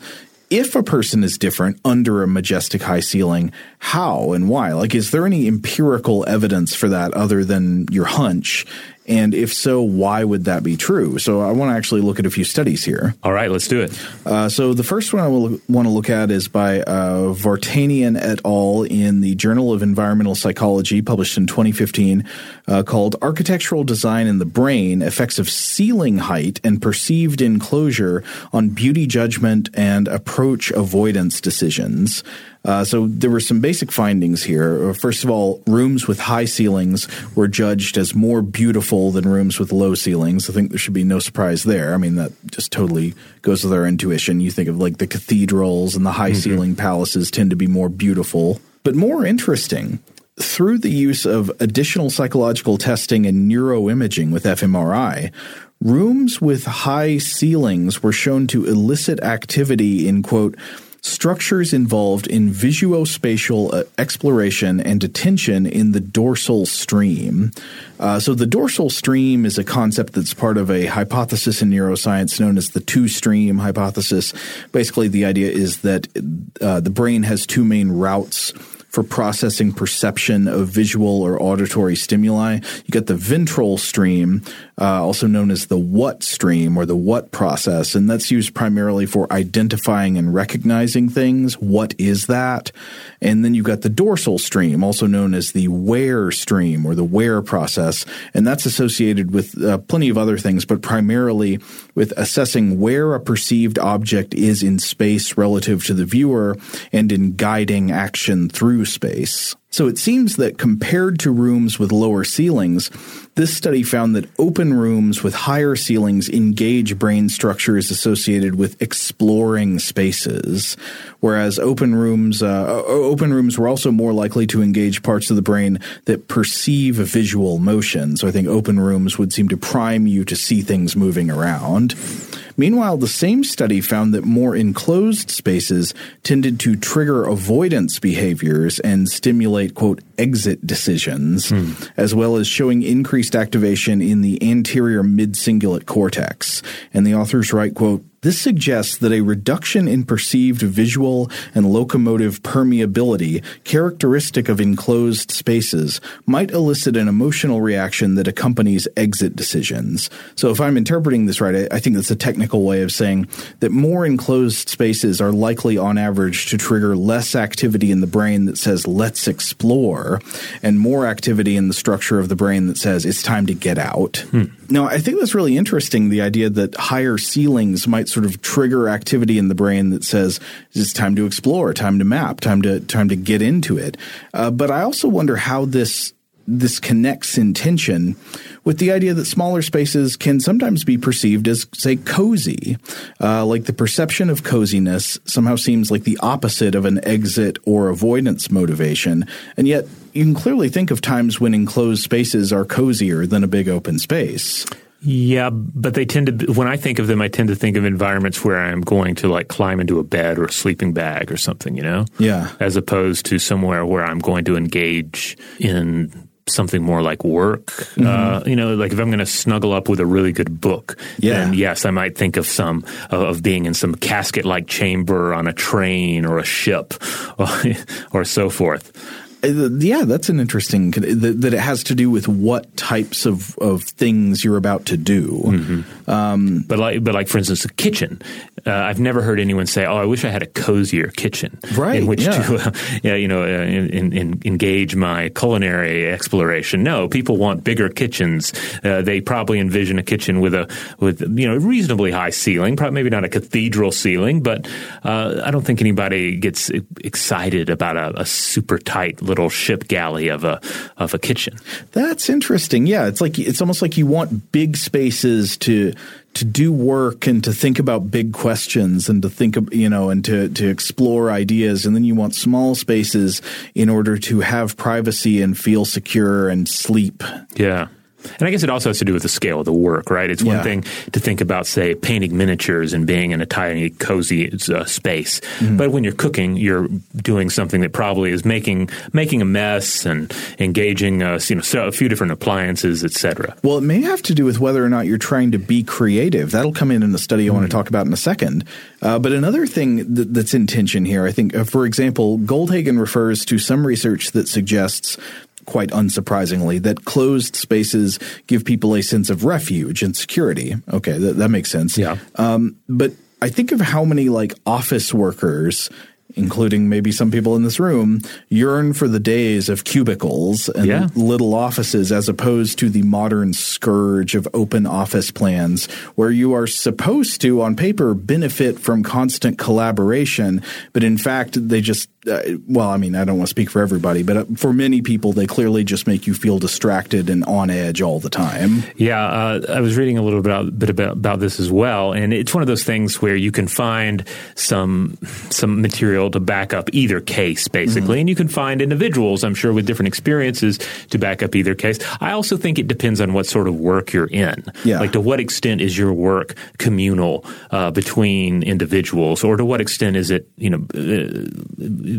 if a person is different under a majestic high ceiling, how and why? Like, is there any empirical evidence for that other than your hunch? And if so, why would that be true? So I want to actually look at a few studies here. All right, let's do it. Uh, so the first one I will want to look at is by uh, Vartanian et al. in the Journal of Environmental Psychology, published in 2015, uh, called Architectural Design in the Brain Effects of Ceiling Height and Perceived Enclosure on Beauty Judgment and Approach Avoidance Decisions. Uh, so there were some basic findings here. Uh, first of all, rooms with high ceilings were judged as more beautiful than rooms with low ceilings. I think there should be no surprise there. I mean, that just totally goes with our intuition. You think of like the cathedrals and the high mm-hmm. ceiling palaces tend to be more beautiful. But more interesting, through the use of additional psychological testing and neuroimaging with fMRI, rooms with high ceilings were shown to elicit activity in quote structures involved in visuospatial uh, exploration and attention in the dorsal stream. Uh, so, the dorsal stream is a concept that's part of a hypothesis in neuroscience known as the two stream hypothesis. Basically, the idea is that uh, the brain has two main routes for processing perception of visual or auditory stimuli. You got the ventral stream, uh, also known as the what stream or the what process, and that's used primarily for identifying and recognizing things. What is that? And then you've got the dorsal stream, also known as the where stream or the where process, and that's associated with uh, plenty of other things, but primarily with assessing where a perceived object is in space relative to the viewer and in guiding action through space. So it seems that compared to rooms with lower ceilings, this study found that open rooms with higher ceilings engage brain structures associated with exploring spaces, whereas open rooms uh, open rooms were also more likely to engage parts of the brain that perceive visual motion. So I think open rooms would seem to prime you to see things moving around. Meanwhile, the same study found that more enclosed spaces tended to trigger avoidance behaviors and stimulate, quote, exit decisions, hmm. as well as showing increased activation in the anterior mid cingulate cortex. And the authors write, quote, this suggests that a reduction in perceived visual and locomotive permeability, characteristic of enclosed spaces, might elicit an emotional reaction that accompanies exit decisions. So, if I'm interpreting this right, I think that's a technical way of saying that more enclosed spaces are likely, on average, to trigger less activity in the brain that says, let's explore, and more activity in the structure of the brain that says, it's time to get out. Hmm. Now, I think that's really interesting the idea that higher ceilings might sort of trigger activity in the brain that says it's time to explore, time to map, time to time to get into it. Uh, but I also wonder how this this connects in tension with the idea that smaller spaces can sometimes be perceived as, say, cozy. Uh, like the perception of coziness somehow seems like the opposite of an exit or avoidance motivation. And yet, you can clearly think of times when enclosed spaces are cozier than a big open space. Yeah, but they tend to, be, when I think of them, I tend to think of environments where I'm going to like climb into a bed or a sleeping bag or something, you know? Yeah. As opposed to somewhere where I'm going to engage in something more like work. Mm-hmm. Uh, you know, like if I'm going to snuggle up with a really good book, yeah. then yes, I might think of some of being in some casket-like chamber on a train or a ship or, (laughs) or so forth. Uh, yeah, that's an interesting that, it has to do with what types of, of things you're about to do. Mm-hmm. Um, but like, but like for instance, a kitchen. Uh, I've never heard anyone say, "Oh, I wish I had a cozier kitchen right, in which yeah. to, uh, (laughs) yeah, you know, uh, in, in, engage my culinary exploration." No, people want bigger kitchens. Uh, they probably envision a kitchen with a with you know reasonably high ceiling, probably maybe not a cathedral ceiling, but uh, I don't think anybody gets excited about a, a super tight little ship galley of a of a kitchen. That's interesting. Yeah, it's like it's almost like you want big spaces to to do work and to think about big questions and to think of you know and to to explore ideas and then you want small spaces in order to have privacy and feel secure and sleep. Yeah. And I guess it also has to do with the scale of the work, right? It's one yeah. thing to think about, say, painting miniatures and being in a tiny, cozy uh, space, mm-hmm. but when you're cooking, you're doing something that probably is making making a mess and engaging, uh, you know, so a few different appliances, etc. Well, it may have to do with whether or not you're trying to be creative. That'll come in in the study I mm-hmm. want to talk about in a second. Uh, but another thing that, that's in tension here, I think, uh, for example, Goldhagen refers to some research that suggests quite unsurprisingly, that closed spaces give people a sense of refuge and security. Okay, that, that makes sense. Yeah. Um, but I think of how many like office workers including maybe some people in this room, yearn for the days of cubicles and yeah. little offices as opposed to the modern scourge of open office plans where you are supposed to, on paper, benefit from constant collaboration, but in fact, they just well, I mean, I don't want to speak for everybody, but uh, for many people, they clearly just make you feel distracted and on edge all the time. Yeah, uh, I was reading a little bit about, bit about, about this as well, and it's one of those things where you can find some some material to back up either case, basically, mm-hmm. and you can find individuals, I'm sure, with different experiences to back up either case. I also think it depends on what sort of work you're in. Yeah. Like, to what extent is your work communal uh, between individuals, or to what extent is it, you know, uh,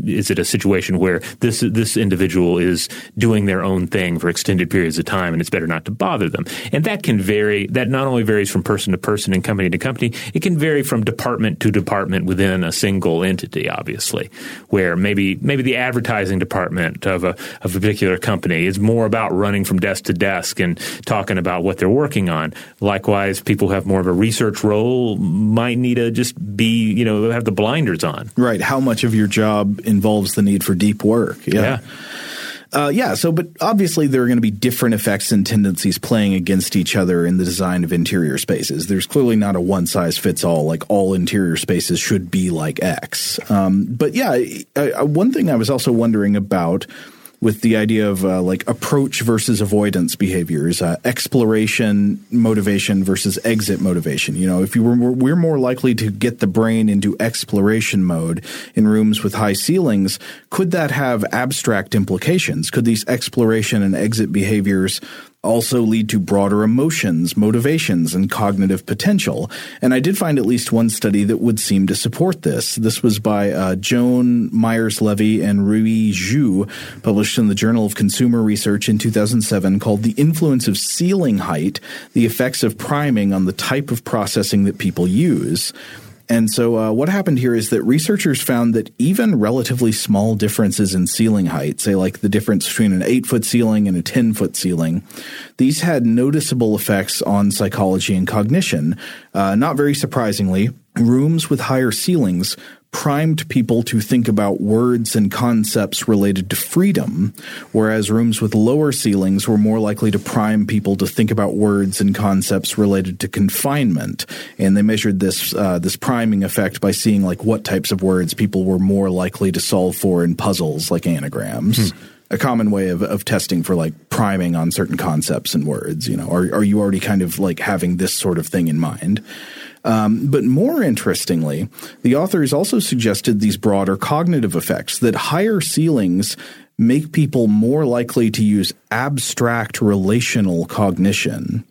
is it a situation where this this individual is doing their own thing for extended periods of time and it's better not to bother them? And that can vary. That not only varies from person to person and company to company, it can vary from department to department within a single entity. Obviously, where maybe maybe the advertising department of a of a particular company is more about running from desk to desk and talking about what they're working on. Likewise, people who have more of a research role might need to just be you know have the blinders on. Right. How much of your job involves the need for deep work. Yeah. yeah. Uh, yeah. So, but obviously there are going to be different effects and tendencies playing against each other in the design of interior spaces. There's clearly not a one size fits all, like all interior spaces should be like X. Um, but yeah, I, I, one thing I was also wondering about with the idea of uh, like approach versus avoidance behaviors, uh, exploration motivation versus exit motivation. You know, if you were we're more likely to get the brain into exploration mode in rooms with high ceilings, could that have abstract implications? Could these exploration and exit behaviors also lead to broader emotions, motivations, and cognitive potential. And I did find at least one study that would seem to support this. This was by uh, Joan Meyers-Levy and Rui Zhu, published in the Journal of Consumer Research in 2007, called The Influence of Ceiling Height The Effects of Priming on the Type of Processing That People Use. And so, uh, what happened here is that researchers found that even relatively small differences in ceiling height, say like the difference between an 8 foot ceiling and a 10 foot ceiling, these had noticeable effects on psychology and cognition. Uh, not very surprisingly, rooms with higher ceilings primed people to think about words and concepts related to freedom, whereas rooms with lower ceilings were more likely to prime people to think about words and concepts related to confinement. And they measured this uh, this priming effect by seeing like what types of words people were more likely to solve for in puzzles like anagrams. Hmm. a common way of, of testing for like priming on certain concepts and words. You know, are are you already kind of like having this sort of thing in mind? Um, but more interestingly, the authors also suggested these broader cognitive effects that higher ceilings make people more likely to use abstract relational cognition,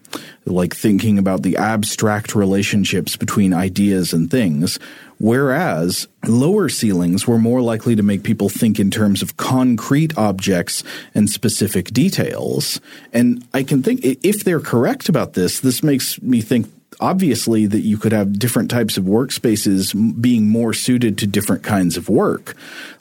like thinking about the abstract relationships between ideas and things, whereas lower ceilings were more likely to make people think in terms of concrete objects and specific details. And I can think, if they're correct about this, this makes me think obviously that you could have different types of workspaces being more suited to different kinds of work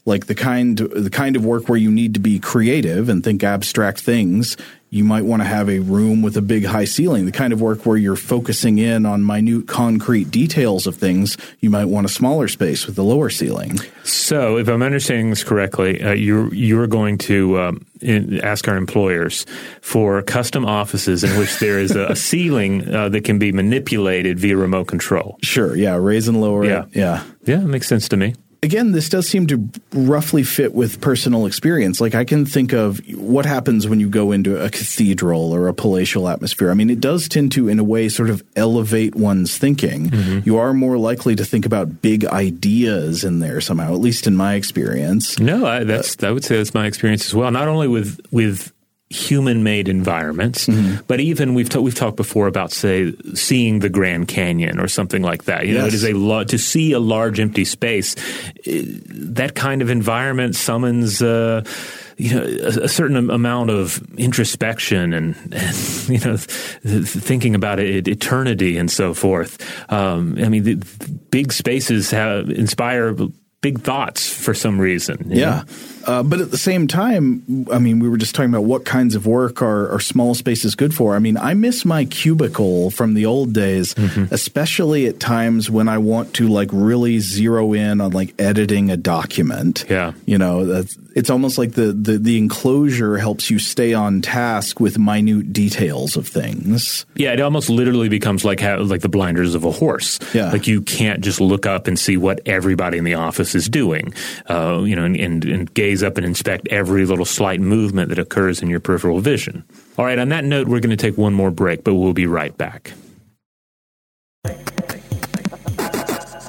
like the kind the kind of work where you need to be creative and think abstract things you might want to have a room with a big high ceiling. The kind of work where you're focusing in on minute concrete details of things you might want a smaller space with a lower ceiling. So if i'm understanding this correctly uh, you're you're going to um, in, ask our employers for custom offices in which there is a, a ceiling uh, that can be manipulated via remote control. Sure yeah raise and lower yeah it. yeah. yeah. It makes sense to me again, this does seem to roughly fit with personal experience. Like I can think of what happens when you go into a cathedral or a palatial atmosphere. I mean, it does tend to, in a way, sort of elevate one's thinking. Mm-hmm. You are more likely to think about big ideas in there somehow, at least in my experience. No, I, that's uh, I would say that's my experience as well. Not only with with human-made environments, mm-hmm. but even we've ta- we've talked before about say seeing the Grand Canyon or something like that. You yes. know, it is a lo- to see a large empty space. that kind of environment summons. Uh, you know, a, a, certain amount of introspection and, and (laughs) you know, th- thinking about it, eternity and so forth. Um, I mean, the, the big spaces have inspire big thoughts for some reason. Yeah. Uh, but at the same time, I mean, we were just talking about what kinds of work are, are small spaces good for. I mean, I miss my cubicle from the old days, mm-hmm. especially at times when I want to like really zero in on like editing a document. Yeah. You know, that's, it's almost like the, the, the enclosure helps you stay on task with minute details of things. Yeah, it almost literally becomes like how, like the blinders of a horse. Yeah. Like you can't just look up and see what everybody in the office is doing, uh, you know, and, and, and gaze up and inspect every little slight movement that occurs in your peripheral vision. All right, on that note, we're going to take one more break, but we'll be right back.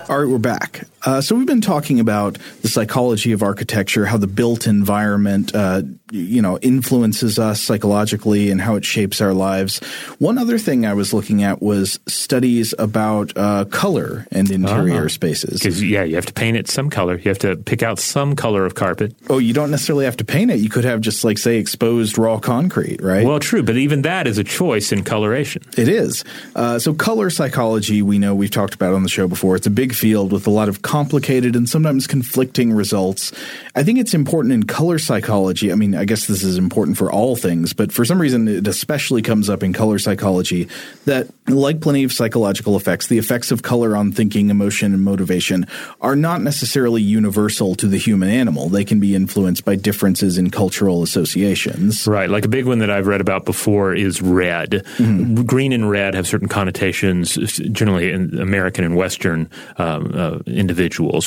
All right, we're back. Uh, so we've been talking about the psychology of architecture, how the built environment, uh, you know, influences us psychologically and how it shapes our lives. One other thing I was looking at was studies about uh, color and interior uh-huh. spaces. Because yeah, you have to paint it some color. You have to pick out some color of carpet. Oh, you don't necessarily have to paint it. You could have just like say exposed raw concrete, right? Well, true, but even that is a choice in coloration. It is. Uh, so color psychology, we know we've talked about on the show before. It's a big field with a lot of complicated and sometimes conflicting results. I think it's important in color psychology. I mean, I guess this is important for all things, but for some reason it especially comes up in color psychology that, like plenty of psychological effects, the effects of color on thinking, emotion, and motivation are not necessarily universal to the human animal. They can be influenced by differences in cultural associations. Right. Like a big one that I've read about before is red. Mm-hmm. Green and red have certain connotations, generally in American and Western um, uh, individuals,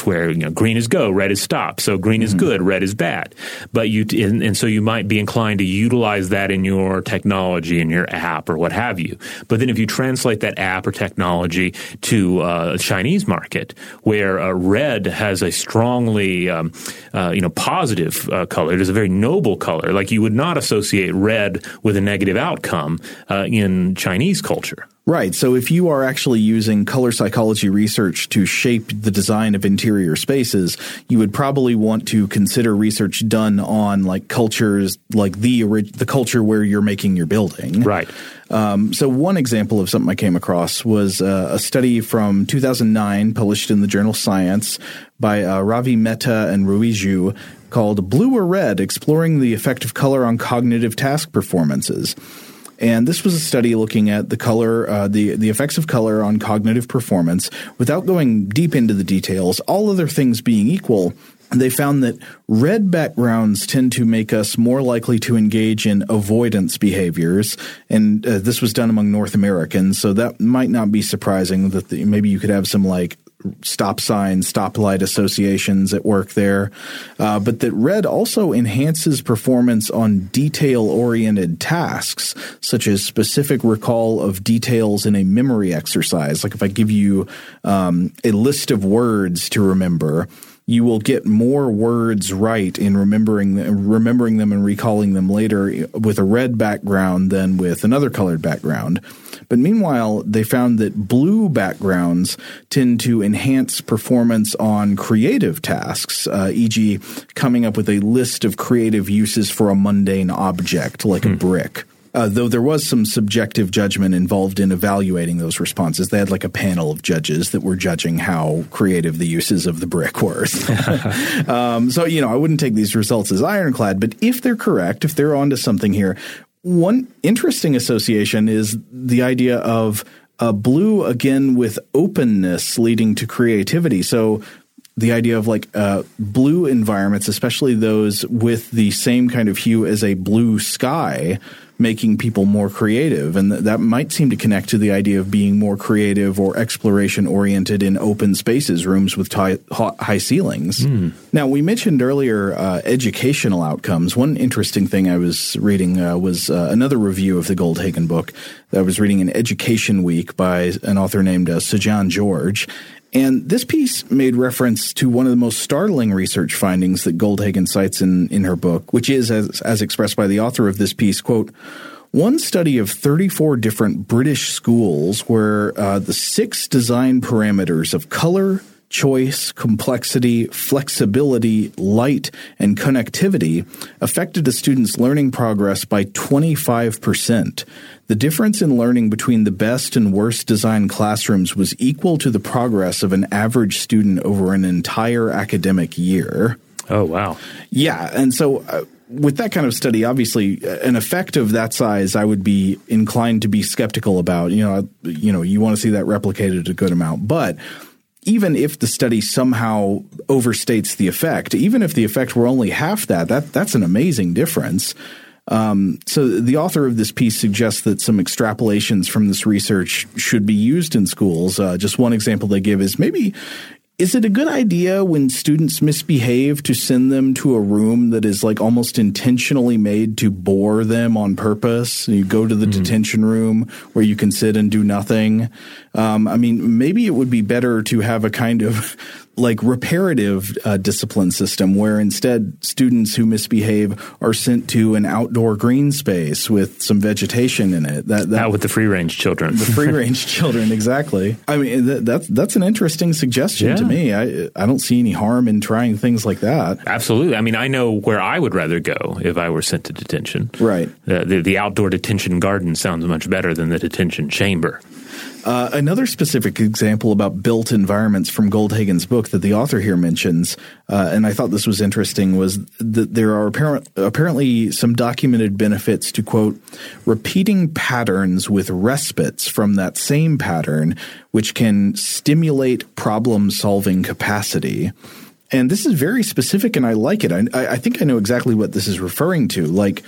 where you know green is go, red is stop. So green mm-hmm. is good, red is bad. But you and, and so you might be inclined to utilize that in your technology, in your app, or what have you. But then if you translate that app or technology to uh, a Chinese market, where uh, red has a strongly um, uh, you know positive uh, color, it is a very noble color. Like you would not associate red with a negative outcome uh, in Chinese culture. Right. So if you are actually using color psychology research to shape the design of interior spaces, you would probably want to consider research done on like cultures, like the the culture where you're making your building. Right. Um, so one example of something I came across was uh, a study from 2009 published in the journal Science by uh, Ravi Mehta and Rui Zhu called Blue or Red, Exploring the Effect of Color on Cognitive Task Performances. And this was a study looking at the color, uh, the the effects of color on cognitive performance. Without going deep into the details, all other things being equal, they found that red backgrounds tend to make us more likely to engage in avoidance behaviors. And uh, this was done among North Americans, so that might not be surprising that the, maybe you could have some like stop signs, stoplight associations at work there, uh, but that red also enhances performance on detail oriented tasks, such as specific recall of details in a memory exercise. Like if I give you um, a list of words to remember, you will get more words right in remembering remembering them and recalling them later with a red background than with another colored background. But meanwhile, they found that blue backgrounds tend to enhance performance on creative tasks, uh, e.g., coming up with a list of creative uses for a mundane object like hmm. a brick. Uh, though there was some subjective judgment involved in evaluating those responses. They had like a panel of judges that were judging how creative the uses of the brick were. (laughs) um, so, you know, I wouldn't take these results as ironclad, but if they're correct, if they're onto something here, one interesting association is the idea of uh, blue again with openness leading to creativity. So the idea of like uh, blue environments, especially those with the same kind of hue as a blue sky, making people more creative. And th- that might seem to connect to the idea of being more creative or exploration oriented in open spaces, rooms with t- high ceilings. Mm. Now, we mentioned earlier uh, educational outcomes. One interesting thing I was reading uh, was uh, another review of the Goldhagen book. That I was reading in Education Week by an author named uh, Sujan George. And this piece made reference to one of the most startling research findings that Goldhagen cites in, in her book, which is, as, as expressed by the author of this piece, quote, one study of 34 different British schools where uh, the six design parameters of color, choice, complexity, flexibility, light, and connectivity affected a student's learning progress by 25%. The difference in learning between the best and worst designed classrooms was equal to the progress of an average student over an entire academic year. Oh, wow. Yeah. And so, uh, with that kind of study, obviously, uh, an effect of that size, I would be inclined to be skeptical about. You know, you know, you want to see that replicated a good amount, but even if the study somehow overstates the effect, even if the effect were only half that, that that's an amazing difference. Um, so the author of this piece suggests that some extrapolations from this research should be used in schools. Uh, just one example they give is maybe is it a good idea when students misbehave to send them to a room that is like almost intentionally made to bore them on purpose? You go to the mm-hmm. detention room where you can sit and do nothing. Um, I mean, maybe it would be better to have a kind of like reparative uh, discipline system where instead students who misbehave are sent to an outdoor green space with some vegetation in it. That, that Out with the free range children. the free range (laughs) children, exactly. I mean, that, that's that's an interesting suggestion yeah. to me. I I don't see any harm in trying things like that. Absolutely. I mean, I know where I would rather go if I were sent to detention. Right. the, the, the outdoor detention garden sounds much better than the detention chamber. Uh, another specific example about built environments from Goldhagen's book that the author here mentions, uh, and I thought this was interesting, was that there are apparent, apparently some documented benefits to quote repeating patterns with respites from that same pattern, which can stimulate problem solving capacity. And this is very specific, and I like it. I, I think I know exactly what this is referring to. Like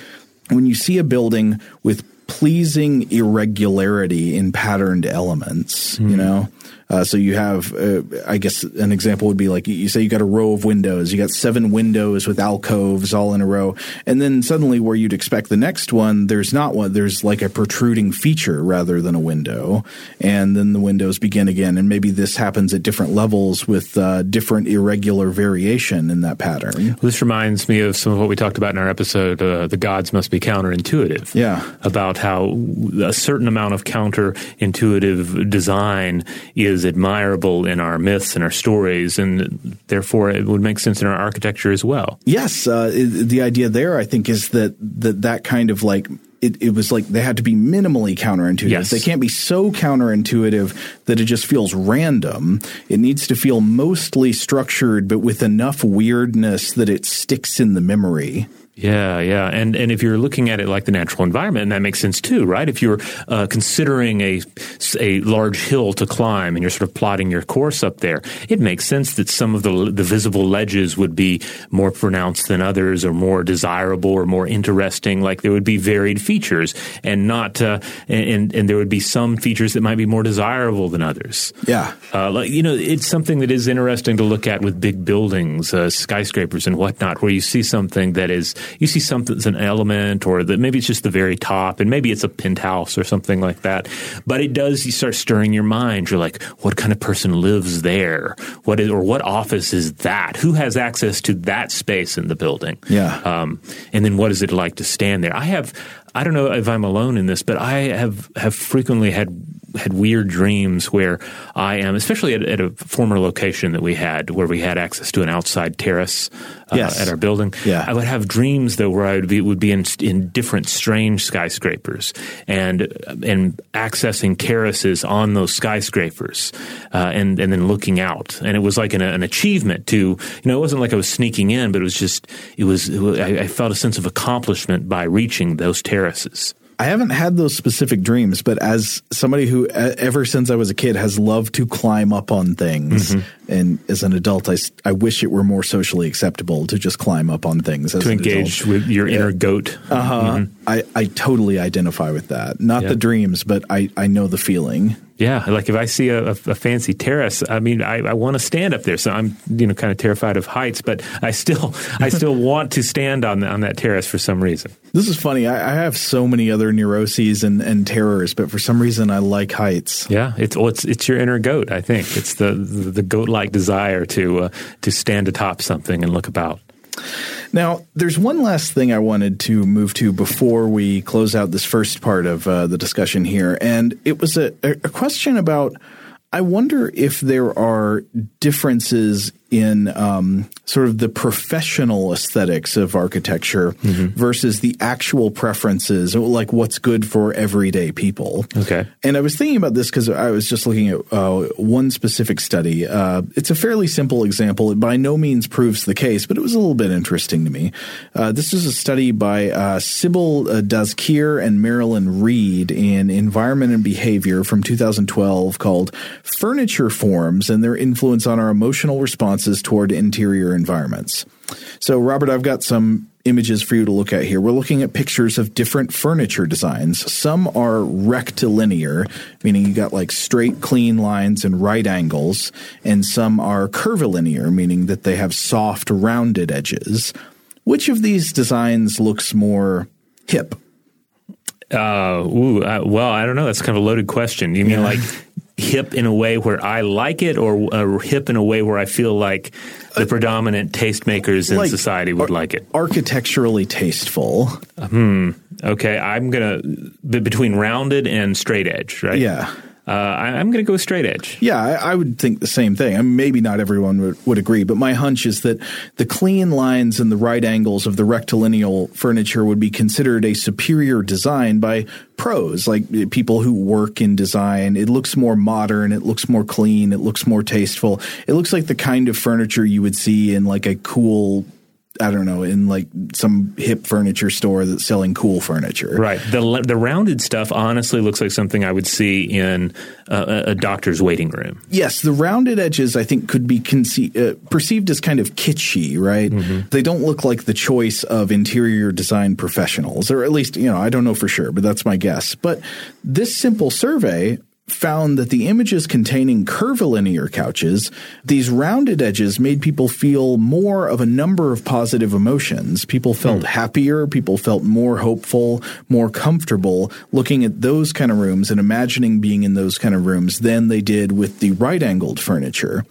when you see a building with pleasing irregularity in patterned elements, mm. you hmm. know? Uh, so you have, uh, I guess, an example would be like you say you got a row of windows. You got seven windows with alcoves all in a row, and then suddenly, where you'd expect the next one, there's not one. There's like a protruding feature rather than a window, and then the windows begin again. And maybe this happens at different levels with uh, different irregular variation in that pattern. Well, this reminds me of some of what we talked about in our episode. Uh, the gods must be counterintuitive. Yeah, about how a certain amount of counterintuitive design is is admirable in our myths and our stories, and therefore it would make sense in our architecture as well. Yes, uh, the idea there, I think, is that that that kind of like it, it, was like they had to be minimally counterintuitive. Yes. They can't be so counterintuitive that it just feels random. It needs to feel mostly structured, but with enough weirdness that it sticks in the memory. Yeah, yeah, and and if you're looking at it like the natural environment, and that makes sense too, right? If you're uh, considering a a large hill to climb and you're sort of plotting your course up there, it makes sense that some of the the visible ledges would be more pronounced than others, or more desirable, or more interesting. Like there would be varied features, and not uh, and and there would be some features that might be more desirable than others. Yeah, uh, like you know, it's something that is interesting to look at with big buildings, uh, skyscrapers, and whatnot, where you see something that is you see something that's an element or that maybe it's just the very top and maybe it's a penthouse or something like that. But it does, you start stirring your mind. You're like, what kind of person lives there? What is, or what office is that? Who has access to that space in the building? Yeah. Um, and then what is it like to stand there? I have, I don't know if I'm alone in this, but I have, have frequently had had weird dreams where I am, especially at, at, a former location that we had, where we had access to an outside terrace uh, yes. at our building. Yeah. I would have dreams though where I would be would be in, in different strange skyscrapers and and accessing terraces on those skyscrapers, uh, and and then looking out, and it was like an, an, achievement to you know it wasn't like I was sneaking in, but it was just it was, it was I, I felt a sense of accomplishment by reaching those terraces. I haven't had those specific dreams, but as somebody who, ever since I was a kid, has loved to climb up on things, mm-hmm. And as an adult, I, I wish it were more socially acceptable to just climb up on things. to engage adult. with your inner goat. Uh huh. Mm-hmm. I, I totally identify with that. Not yeah. the dreams, but I, I know the feeling. Yeah, like if I see a, a, a fancy terrace, I mean, I, I want to stand up there. So I'm, you know, kind of terrified of heights, but I still, (laughs) I still want to stand on on that terrace for some reason. This is funny. I, I, have so many other neuroses and, and terrors, but for some reason, I like heights. Yeah, it's well, it's it's your inner goat. I think it's the the, the goat like desire to uh, to stand atop something and look about. Now, there's one last thing I wanted to move to before we close out this first part of uh, the discussion here, and it was a, a question about. I wonder if there are differences in um, sort of the professional aesthetics of architecture mm-hmm. versus the actual preferences, like what's good for everyday people. Okay. And I was thinking about this because I was just looking at uh, one specific study. Uh, it's a fairly simple example. It by no means proves the case, but it was a little bit interesting to me. Uh, this is a study by uh, Sibel uh, Dazkir and Marilyn Read in Environment and Behavior from 2012 called Furniture Forms and Their Influence on Our Emotional Response responses toward interior environments. So, Robert, I've got some images for you to look at here. We're looking at pictures of different furniture designs. Some are rectilinear, meaning you got like straight, clean lines and right angles, and some are curvilinear, meaning that they have soft, rounded edges. Which of these designs looks more hip? Uh, ooh, uh, well, I don't know. That's kind of a loaded question. You mean yeah. like hip in a way where I like it, or uh, hip in a way where I feel like the predominant tastemakers in like society would ar- like it? Architecturally tasteful. Hmm. Okay, I'm gonna between rounded and straight edge, right? Yeah. Uh, I, am going to go straight edge. Yeah, I, I, would think the same thing. I mean, maybe not everyone would, would, agree, but my hunch is that the clean lines and the right angles of the rectilinear furniture would be considered a superior design by pros, like people who work in design. It looks more modern. It looks more clean. It looks more tasteful. It looks like the kind of furniture you would see in like a cool I don't know, in like some hip furniture store that's selling cool furniture. Right. The the rounded stuff honestly looks like something I would see in a, a doctor's waiting room. Yes, the rounded edges I think could be conce- uh, perceived as kind of kitschy, right? Mm-hmm. They don't look like the choice of interior design professionals, or at least, you know, I don't know for sure, but that's my guess. But this simple survey found that the images containing curvilinear couches, these rounded edges made people feel more of a number of positive emotions. People felt hmm. happier, people felt more hopeful, more comfortable looking at those kind of rooms and imagining being in those kind of rooms than they did with the right angled furniture.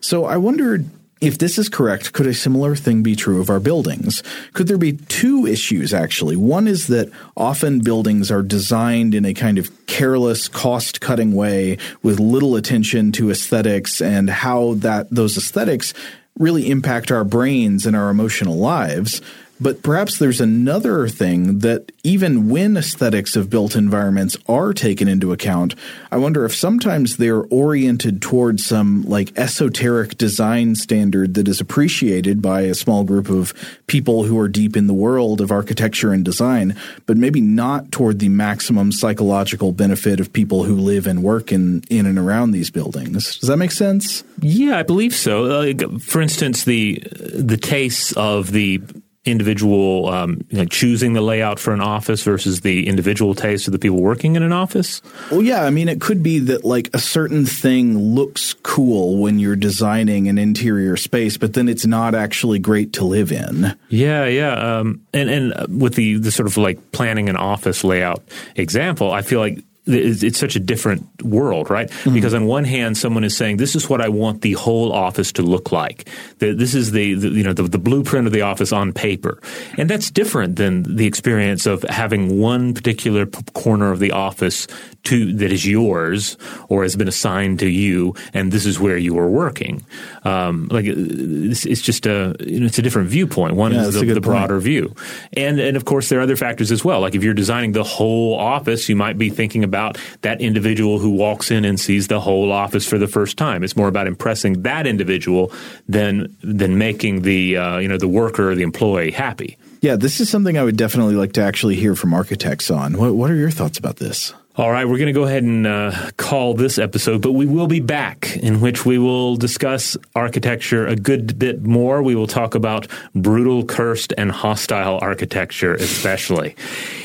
So I wondered if this is correct, could a similar thing be true of our buildings? Could there be two issues, actually? One is that often buildings are designed in a kind of careless, cost cutting way with little attention to aesthetics and how that those aesthetics really impact our brains and our emotional lives. But perhaps there's another thing that even when aesthetics of built environments are taken into account, I wonder if sometimes they're oriented towards some like esoteric design standard that is appreciated by a small group of people who are deep in the world of architecture and design, but maybe not toward the maximum psychological benefit of people who live and work in, in and around these buildings. Does that make sense? Yeah, I believe so. Uh, for instance, the the tastes of the individual um, like choosing the layout for an office versus the individual taste of the people working in an office? Well, yeah. I mean, it could be that like a certain thing looks cool when you're designing an interior space, but then it's not actually great to live in. Yeah, yeah. Um, and and with the the sort of like planning an office layout example, I feel like it's such a different world, right? Mm-hmm. Because on one hand, someone is saying, "This is what I want the whole office to look like. This is the, the you know the, the, blueprint of the office on paper," and that's different than the experience of having one particular corner of the office to that is yours or has been assigned to you, and this is where you are working. Um, like it's, it's, just a you know, it's a different viewpoint. One yeah, is the, the broader view, and and of course there are other factors as well. Like if you're designing the whole office, you might be thinking about that individual who walks in and sees the whole office for the first time. It's more about impressing that individual than than making the uh, you know the worker or the employee happy. Yeah, this is something I would definitely like to actually hear from architects on. What, what are your thoughts about this? All right, we're going to go ahead and uh, call this episode, but we will be back in which we will discuss architecture a good bit more. We will talk about brutal, cursed, and hostile architecture, especially.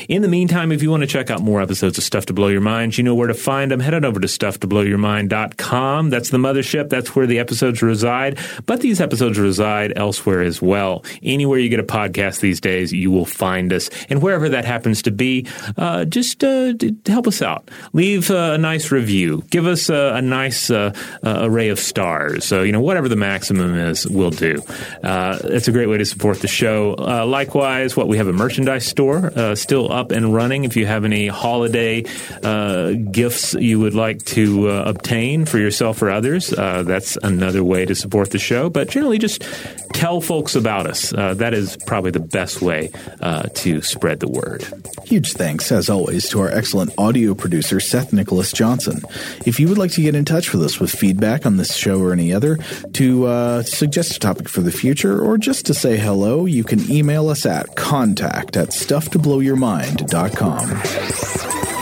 In the meantime, if you want to check out more episodes of Stuff to Blow Your Mind, you know where to find them. Head on over to stufftoblowyourmind.com. That's the mothership. That's where the episodes reside. But these episodes reside elsewhere as well. Anywhere you get a podcast these days, you will find us. And wherever that happens to be, uh, just uh, help us out. Leave uh, a nice review. Give us a, a nice uh, uh, array of stars. So, you know, whatever the maximum is, we'll do. Uh, it's a great way to support the show. Uh, likewise, what we have a merchandise store uh, still up and running. If you have any holiday gifts you would like to obtain for yourself or others, that's another way to support the show. But generally, just tell folks about us. that is probably the best way to spread the word. Huge thanks, as always, to our excellent audio producer Seth Nicholas Johnson. If you would like to get in touch with us with feedback on this show or any other, to uh, suggest a topic for the future, or just to say hello, you can email us at contact at stufftoblowyourmind.com.